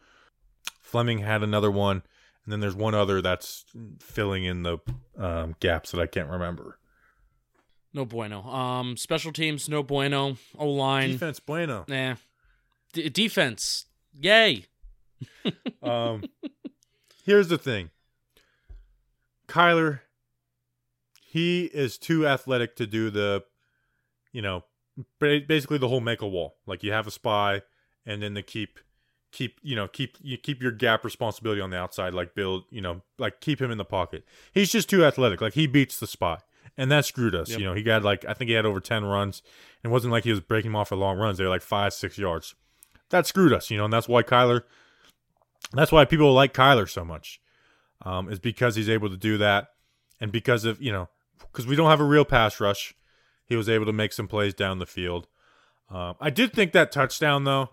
Fleming had another one, and then there's one other that's filling in the um, gaps that I can't remember. no bueno. Um, special teams, no bueno. O line, Defense, bueno. nah. D- defense, yay. Um, here's the thing, Kyler. He is too athletic to do the, you know, basically the whole make a wall. Like you have a spy, and then the keep keep you know keep you keep your gap responsibility on the outside. Like build you know like keep him in the pocket. He's just too athletic. Like he beats the spy, and that screwed us. Yep. You know he got like I think he had over ten runs. and It wasn't like he was breaking off for long runs. They were like five six yards. That screwed us. You know, and that's why Kyler. That's why people like Kyler so much, um, is because he's able to do that, and because of you know because we don't have a real pass rush. He was able to make some plays down the field. Um, I did think that touchdown though,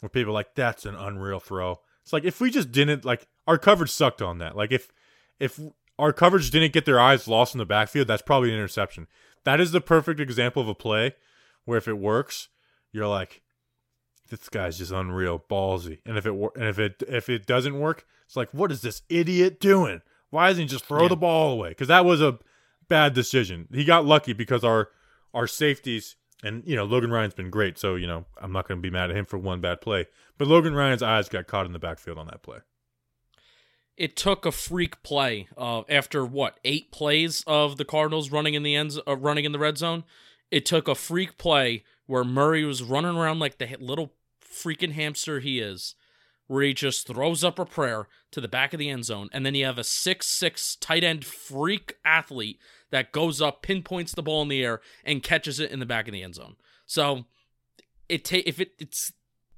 where people like that's an unreal throw. It's like if we just didn't like our coverage sucked on that. Like if if our coverage didn't get their eyes lost in the backfield, that's probably an interception. That is the perfect example of a play where if it works, you're like, this guy's just unreal, ballsy. And if it wor- and if it if it doesn't work, it's like, what is this idiot doing? Why doesn't he just throw Yeah. the ball away? Because that was a bad decision. He got lucky because our our safeties and you know Logan Ryan's been great, so you know I'm not going to be mad at him for one bad play. But Logan Ryan's eyes got caught in the backfield on that play. it took a freak play uh, after what eight plays of the Cardinals running in the ends uh, running in the red zone. It took a freak play where Murray was running around like the little freaking hamster he is, where he just throws up a prayer to the back of the end zone, and then you have a six six tight end freak athlete that goes up, pinpoints the ball in the air, and catches it in the back of the end zone. So it ta- if it it's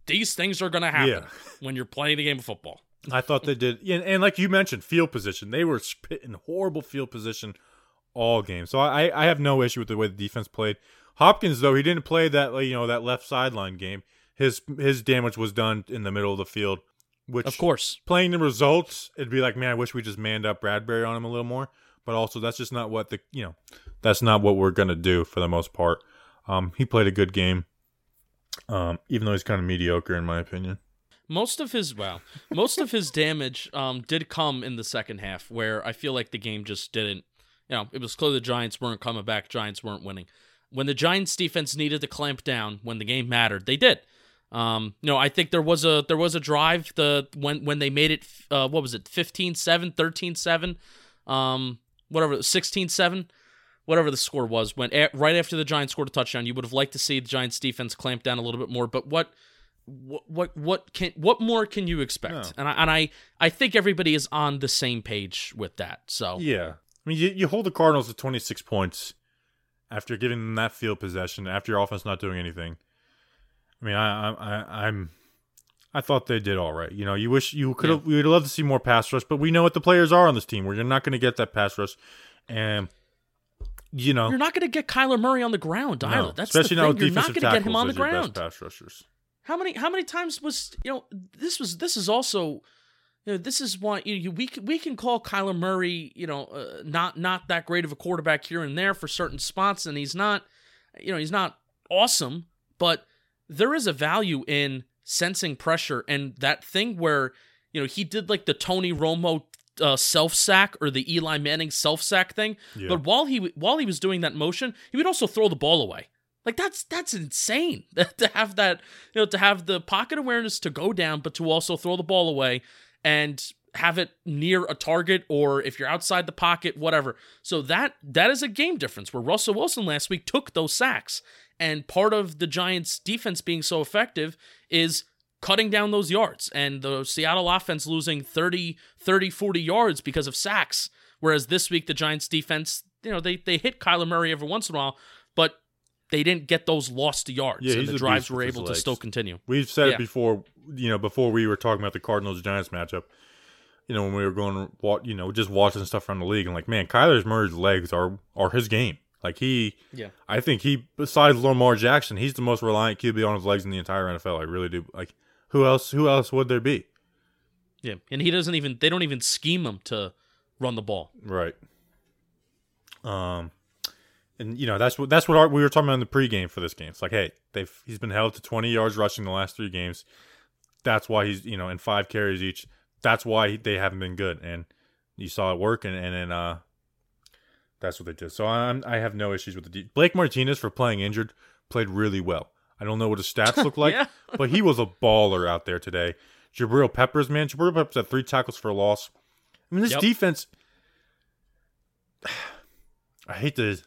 these things are gonna happen Yeah. when you're playing the game of football. I thought they did, and, and like you mentioned, field position. They were spit in horrible field position all game. So I I have no issue with the way the defense played. Hopkins though he didn't play that you know that left sideline game. His his damage was done in the middle of the field, which Of course. playing the results, it'd be like, man, I wish we just manned up Bradberry on him a little more. But also, that's just not what the you know, that's not what we're gonna do for the most part. Um, he played a good game, um, even though he's kind of mediocre in my opinion. Most of his well, most of his damage um did come in the second half, where I feel like the game just didn't. You know, it was clear the Giants weren't coming back. Giants weren't winning. When the Giants defense needed to clamp down, when the game mattered, they did. Um, you know, I think there was a there was a drive the when when they made it uh what was it 15-7, 13-7, um whatever 16-7, whatever the score was when a- right after the Giants scored a touchdown, you would have liked to see the Giants defense clamp down a little bit more, but what what what what can what more can you expect? No. And I and I I think everybody is on the same page with that. So Yeah. I mean, you, you hold the Cardinals to 26 points after giving them that field possession, after your offense not doing anything. I mean, I, I, I'm, I thought they did all right. You know, you wish you could have. We would love to see more pass rush, but we know what the players are on this team. Where you're not going to get that pass rush, and you know, you're not going to get Kyler Murray on the ground either. no, That's especially the now thing. with You're not going to get him on the as your best ground. pass rushers. How many how many times was you know this was this is also you know this is why you, you we can, we can call Kyler Murray you know uh, not not that great of a quarterback here and there for certain spots and he's not you know he's not awesome but there is a value in sensing pressure and that thing where you know he did like the Tony Romo uh, self sack or the Eli Manning self sack thing. Yeah. but while he while he was doing that motion he would also throw the ball away. Like that's that's insane to have that you know to have the pocket awareness to go down but to also throw the ball away. And have it near a target or if you're outside the pocket whatever. So that that is a game difference where Russell Wilson last week took those sacks. And part of the Giants defense being so effective is cutting down those yards and the Seattle offense losing 30 30 40 yards because of sacks. Whereas this week the Giants defense you know they they hit Kyler Murray every once in a while but they didn't get those lost yards Yeah, and the drives were able to still continue. We've said Yeah. it before, you know, before we were talking about the Cardinals Giants matchup. You know, when we were going, you know, just watching stuff around the league, and like, man, Kyler Murray's legs are are his game. Like he, Yeah. I think he, besides Lamar Jackson, he's the most reliant QB on his legs in the entire NFL. I really do. Like, who else? Who else would there be? yeah and he doesn't even they don't even scheme him to run the ball Right. Um, and you know that's what that's what our, we were talking about in the pregame for this game. It's like, hey, they've he's been held to 20 yards rushing the last three games. That's why he's you know in five carries each. That's why they haven't been good, and you saw it work, and and then uh, that's what they did. So I'm I have no issues with the de- Blake Martinez for playing injured played really well. I don't know what his stats look like, Yeah. but he was a baller out there today. Jabril Peppers, man, Jabril Peppers had three tackles for a loss. I mean, this Yep. defense. I hate to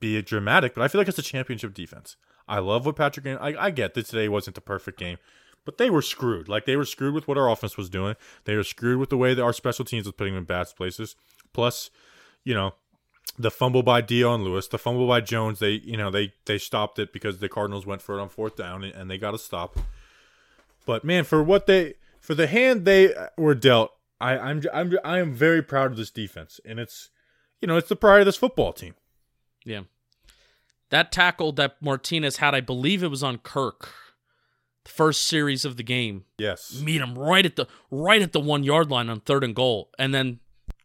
be dramatic, but I feel like it's a championship defense. I love what Patrick. I, I get that today wasn't the perfect game, but they were screwed. Like they were screwed with what our offense was doing. They were screwed with the way that our special teams was putting them in bad places. Plus, you know, the fumble by Dion Lewis, the fumble by Jones. They, you know, they they stopped it because the Cardinals went for it on fourth down and, and they got a stop. But man, for what they for the hand they uh, were dealt, I, I'm I'm I am very proud of this defense, and it's you know it's the pride of this football team. Yeah, that tackle that Martinez had, I believe it was on Kirk, first series of the game. Yes, meet him right at the right at the one yard line on third and goal, and then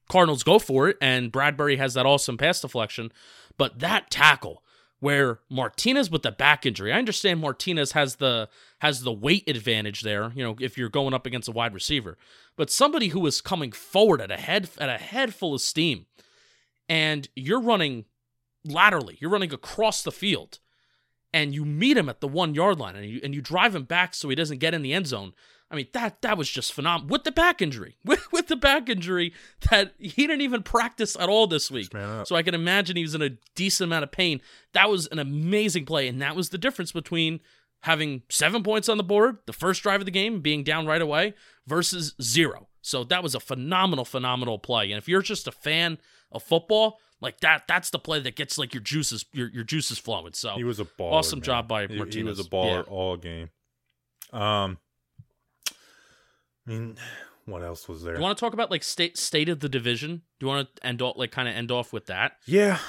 Cardinals go for it, and Bradberry has that awesome pass deflection. But that tackle where Martinez with the back injury, I understand Martinez has the has the weight advantage there, you know, if you're going up against a wide receiver. But somebody who is coming forward at a head at a head full of steam, and you're running laterally, you're running across the field, and you meet him at the one yard line, and you and you drive him back so he doesn't get in the end zone. I mean, that that was just phenomenal with the back injury. With, with the back injury that he didn't even practice at all this week. So I can imagine he was in a decent amount of pain. That was an amazing play, and that was the difference between having seven points on the board, the first drive of the game, being down right away, versus zero. So that was a phenomenal, phenomenal play. And if you're just a fan of football, like that, that's the play that gets like your juices, your, your juices flowing. So he was a baller. Awesome man. job by Martinez. He was a baller Yeah. all game. Um, I mean, what else was there? Do you want to talk about like state state of the division? Do you want to end off like kind of end off with that? Yeah.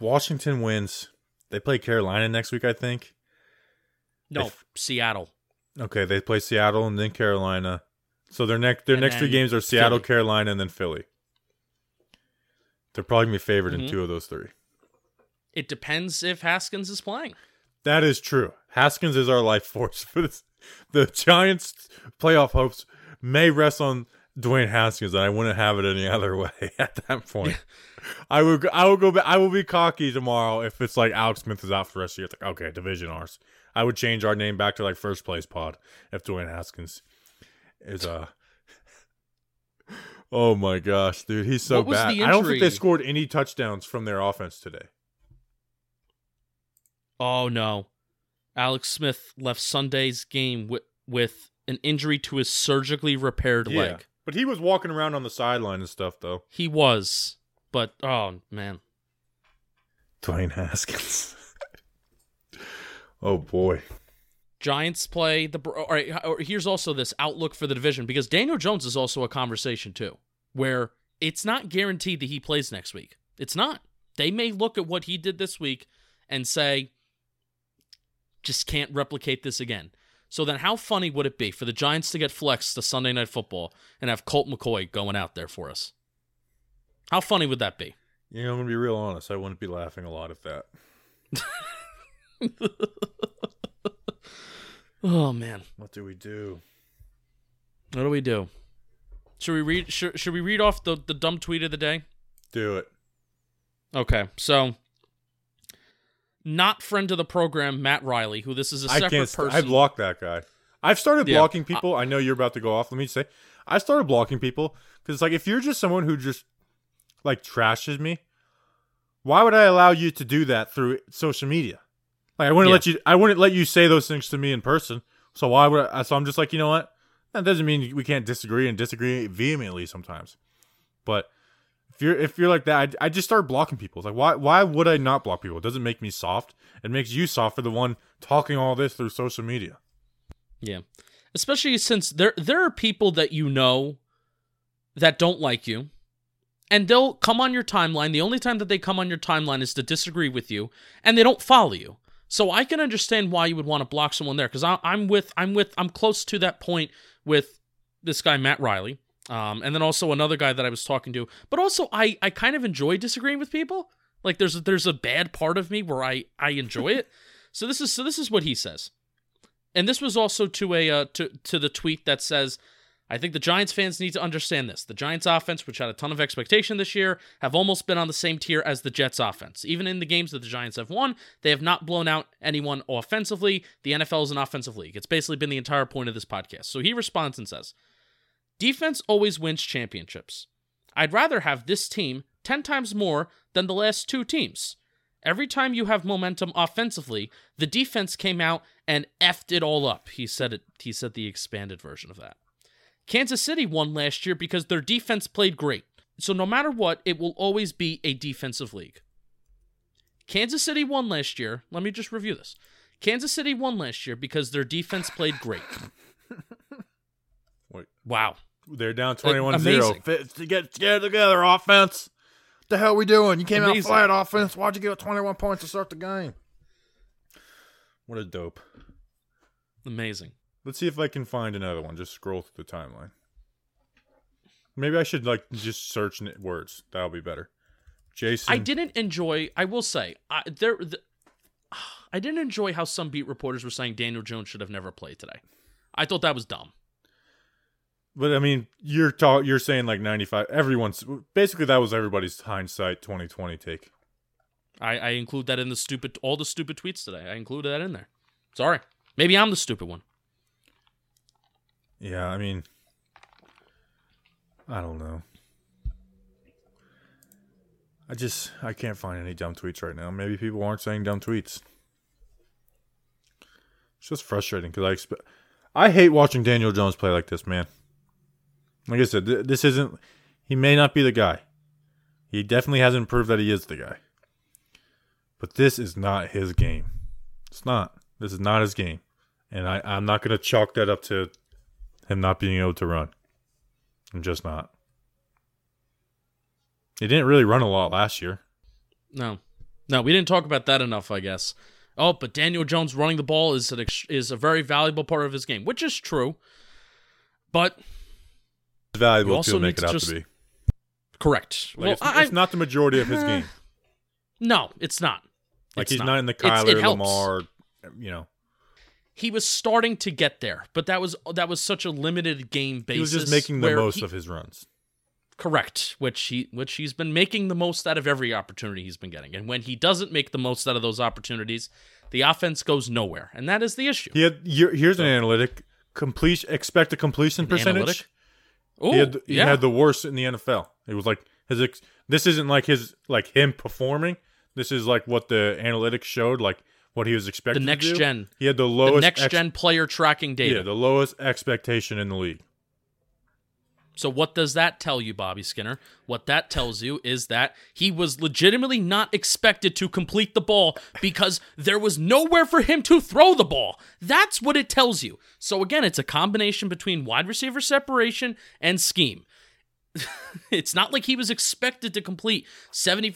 Washington wins. They play Carolina next week, I think. No, Seattle. Okay, they play Seattle and then Carolina. So their next their And next three games are Seattle, Philly. Carolina, and then Philly. They're probably gonna be favored Mhm. in two of those three. It depends if Haskins is playing. That is true. Haskins is our life force for this. The Giants' playoff hopes may rest on Dwayne Haskins, and I wouldn't have it any other way at that point. I would I will go back. I will be cocky tomorrow if it's like Alex Smith is out for the rest of the year. It's like okay, division ours. I would change our name back to like first place pod if Dwayne Haskins is uh, a. Oh my gosh, dude, he's so bad. I don't think they scored any touchdowns from their offense today. Oh no, Alex Smith left Sunday's game with with an injury to his surgically repaired leg. But he was walking around on the sideline and stuff though. He was, but oh man, Dwayne Haskins. oh boy. Giants play the. All right, here's also this outlook for the division because Daniel Jones is also a conversation too, where it's not guaranteed that he plays next week. It's not. They may look at what he did this week and say, just can't replicate this again. So then, how funny would it be for the Giants to get flexed to Sunday Night Football and have Colt McCoy going out there for us? How funny would that be? You know, I'm gonna be real honest. I wouldn't be laughing a lot at that. Oh man, What do we do? what do we do? Should we read? Should, should we read off the the dumb tweet of the day? Do it. Okay, so not friend of the program, Matt Riley, who this is a separate. St- person. I blocked that guy. I've started Yeah. blocking uh, people. I know you're about to go off. Let me say, I started blocking people because like if you're just someone who just like trashes me, why would I allow you to do that through social media? Like I wouldn't Yeah. let you. I wouldn't let you say those things to me in person. So why would I? So I'm just like, you know what? That doesn't mean we can't disagree and disagree vehemently sometimes. But if you're if you're like that, I, I just start blocking people. It's like why why would I not block people? It doesn't make me soft. It makes you soft for the one talking all this through social media. Yeah. Especially since there there are people that you know that don't like you. And they'll come on your timeline. The only time that they come on your timeline is to disagree with you, and they don't follow you. So I can understand why you would want to block someone there, because I'm with I'm with I'm close to that point with this guy Matt Riley, um, and then also another guy that I was talking to. But also I I kind of enjoy disagreeing with people. Like there's a, there's a bad part of me where I I enjoy it. so this is so this is what he says and this was also to a uh, to to the tweet that says I think the Giants fans need to understand this. The Giants offense, which had a ton of expectation this year, have almost been on the same tier as the Jets offense. Even in the games that the Giants have won, they have not blown out anyone offensively. The NFL is an offensive league. It's basically been the entire point of this podcast. So he responds and says, Defense always wins championships. I'd rather have this team 10 times more than the last two teams. Every time you have momentum offensively, the defense came out and effed it all up. He said it. He said the expanded version of that. Kansas City won last year because their defense played great. So no matter what, it will always be a defensive league. Kansas City won last year. Let me just review this. Kansas City won last year because their defense played great. Wait. Wow. They're down 21 amazing. 0. To get, to together, offense. What the hell are we doing? You came Amazing. out flat, offense. Why'd you give up 21 points to start the game? What a dope. Amazing. Let's see if I can find another one. Just scroll through the timeline. Maybe I should like just search words. That'll be better. Jason. I didn't enjoy. I will say, I, there. The, I didn't enjoy how some beat reporters were saying Daniel Jones should have never played today. I thought that was dumb. But I mean, you're ta- you're saying like 95. Everyone's basically that was everybody's hindsight 2020 take. I, I include that in the stupid, all the stupid tweets today. I included that in there. Sorry, maybe I'm the stupid one. Yeah, I mean, I don't know. I just I can't find any dumb tweets right now. Maybe people aren't saying dumb tweets. It's just frustrating because I. I hate watching Daniel Jones play like this, man. Like I said, th- this isn't. He may not be the guy. He definitely hasn't proved that he is the guy. But this is not his game. It's not. This is not his game, and I I'm not gonna chalk that up to him not being able to run. I'm just not. He didn't really run a lot last year. No, no, we didn't talk about that enough. I guess. Oh, but Daniel Jones running the ball is an ex- is a very valuable part of his game, which is true. But It's valuable to make it out just- to be. correct. Like well, it's, I, it's not the majority of his uh-huh. game. no, it's not. Like It's he's not, in the It's- Kyler it. Lamar, you know. He was starting to get there, but that was that was such a limited game basis. He was just making the most he- of his runs. Correct, which he which he's been making the most out of every opportunity he's been getting. And when he doesn't make the most out of those opportunities, the offense goes nowhere, and that is the issue. He had here- here's an analytic completion a completion percentage. analytic? Ooh, He had he yeah. had the worst in the NFL. It was like his ex- this isn't like his like him performing. This is like what the analytics showed, like what he was expected the next to do. gen, He had the the lowest next ex- gen player tracking data. yeah, the lowest expectation in the league. So what does that tell you, Bobby Skinner? What that tells you is that he was legitimately not expected to complete the ball because there was nowhere for him to throw the ball. That's what it tells you. So again, it's a combination between wide receiver separation and scheme. it's not like he was expected to complete 70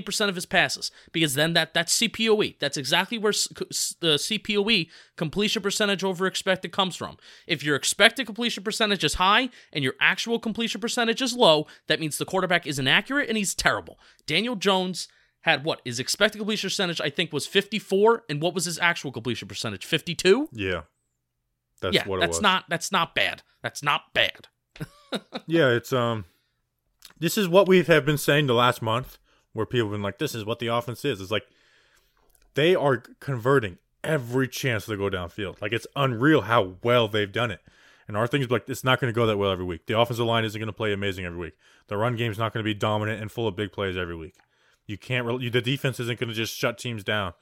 percent of his passes because then that that's CPOE. That's exactly where the CPOE completion percentage over expected comes from. If your expected completion percentage is high and your actual completion percentage is low, that means the quarterback is inaccurate and he's terrible. Daniel Jones had what his expected completion percentage I think was 54 and what was his actual completion percentage 52? Yeah, that's yeah, what it that's was. not that's not bad. That's not bad. Yeah, it's um, this is what we have been saying the last month, where people have been like, "This is what the offense is." It's like they are converting every chance to go downfield. Like it's unreal how well they've done it. And our thing is like, it's not going to go that well every week. The offensive line isn't going to play amazing every week. The run game's not going to be dominant and full of big plays every week. You can't. Re- you, the defense isn't going to just shut teams down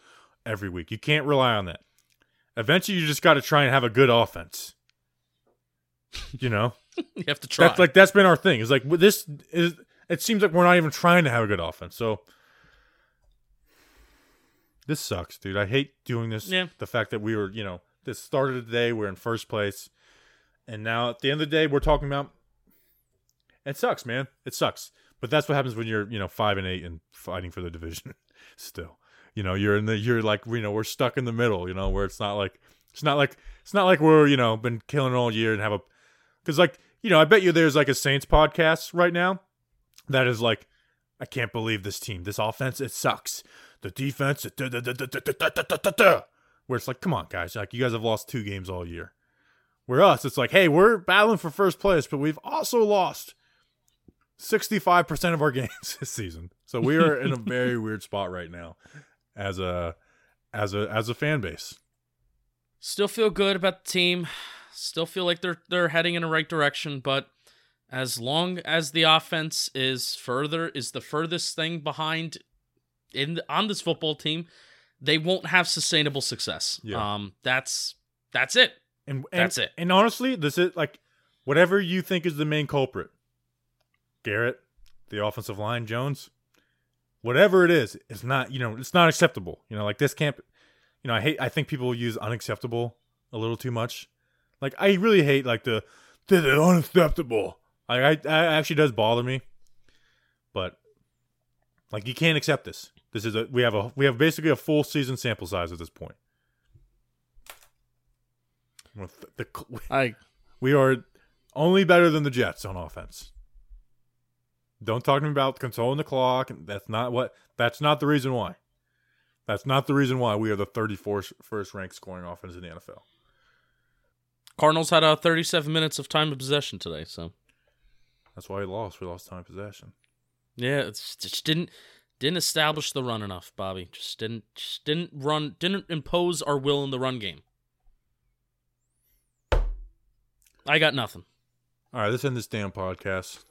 every week. You can't rely on that. Eventually, you just got to try and have a good offense. You know. you have to try. That's like that's been our thing. It's like this is it seems like we're not even trying to have a good offense. So this sucks, dude. I hate doing this. Yeah. The fact that we were, you know, this started today, we're in first place, and now at the end of the day, we're talking about. It sucks, man. It sucks. But that's what happens when you're, you know, five and eight and fighting for the division. Still, you know, you're in the, you're like, you know, we're stuck in the middle. You know, where it's not like, it's not like, it's not like we're, you know, been killing all year and have a because like you know, I bet you there's like a Saints podcast right now that is like, I can't believe this team, this offense, it sucks. The defense, where it's like, come on, guys, like you guys have lost two games all year. Where us, it's like, hey, we're battling for first place, but we've also lost 65% of our games this season. So we are in a very weird spot right now as a as a as a fan base. Still feel good about the team. Still feel like they're they're heading in the right direction, but as long as the offense is further is the furthest thing behind in on this football team, they won't have sustainable success. Yeah. Um, that's that's it. And, and That's it. And honestly, this is like whatever you think is the main culprit. Garrett, the offensive line, Jones, whatever it is, it's not you know it's not acceptable. You know, like this can't. You know, I hate. I think people use unacceptable a little too much. Like I really hate like the this is unacceptable. I, I actually does bother me. But like you can't accept this. This is a we have a we have basically a full season sample size at this point. With the, the, I we are only better than the Jets on offense. Don't talk to me about controlling the clock. That's not what. That's not the reason why. That's not the reason why we are the 34th first ranked scoring offense in the NFL. Cardinals had uh, 37 minutes of time of possession today, so That's why we lost. We lost time of possession. yeah, it's just didn't didn't establish the run enough, Bobby. Just didn't just didn't run didn't impose our will in the run game. I got nothing. All right, let's end this damn podcast.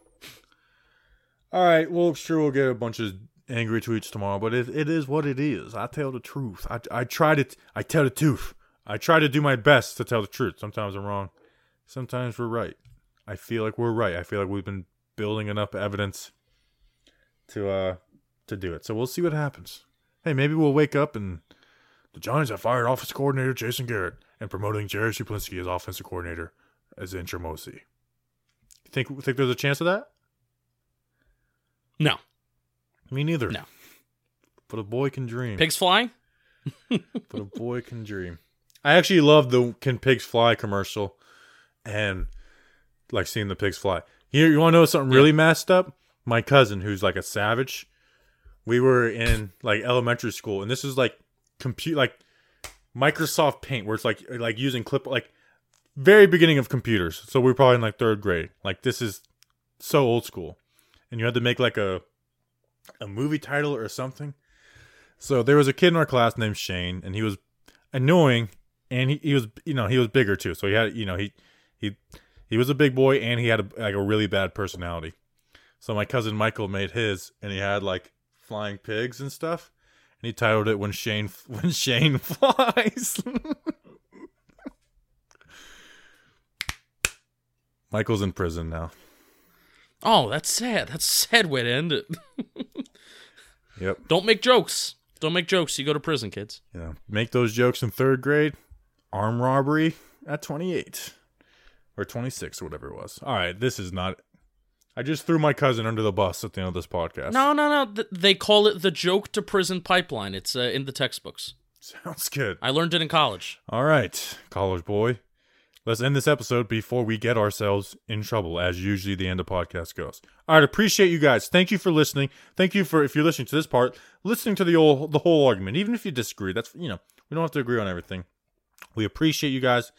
All right, well, sure, we'll get a bunch of angry tweets tomorrow, but it, it is what it is. I tell the truth. I, I try to, I tell the truth. I try to do my best to tell the truth. Sometimes I'm wrong. Sometimes we're right. I feel like we're right. I feel like we've been building enough evidence to, uh, to do it. So we'll see what happens. Hey, maybe we'll wake up and the Giants have fired office coordinator Jason Garrett and promoting Jerry Schuplinski as offensive coordinator as interim OC. Think think there's a chance of that? No. Me neither. No. But a boy can dream. Pigs flying? But a boy can dream. I actually love the "Can Pigs Fly" commercial, and like seeing the pigs fly. Here, you want to know something really messed up? My cousin, who's like a savage, we were in like elementary school, and this is like compute like Microsoft Paint, where it's like like using clip like very beginning of computers. So we are probably in like third grade. Like this is so old school, and you had to make like a a movie title or something. So there was a kid in our class named Shane, and he was annoying, and he, he was you know he was bigger too. So he had you know he he he was a big boy, and he had a, like a really bad personality. So my cousin Michael made his, and he had like flying pigs and stuff, and he titled it "When Shane When Shane Flies." Michael's in prison now. Oh, that's sad. That's a sad way to end it. Yep. Don't make jokes. Don't make jokes. You go to prison, kids. Yeah. make those jokes in third grade. Arm robbery at 28 or 26 or whatever it was. All right, this is not. I just threw my cousin under the bus at the end of this podcast. No, no, no. Th- They call it the joke to prison pipeline. It's uh, in the textbooks. Sounds good. I learned it in college. All right, college boy. Let's end this episode before we get ourselves in trouble, as usually the end of podcast goes. All right, appreciate you guys. Thank you for listening. Thank you for if you're listening to this part, listening to the whole the whole argument, even if you disagree. That's you know we don't have to agree on everything. We appreciate you guys.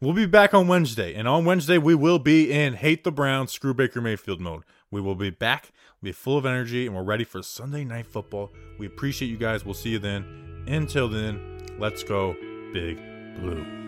We'll be back on Wednesday, and on Wednesday we will be in hate the Browns, screw Baker Mayfield mode. We will be back. We'll be full of energy, and we're ready for Sunday night football. We appreciate you guys. We'll see you then. Until then, let's go, Big Blue.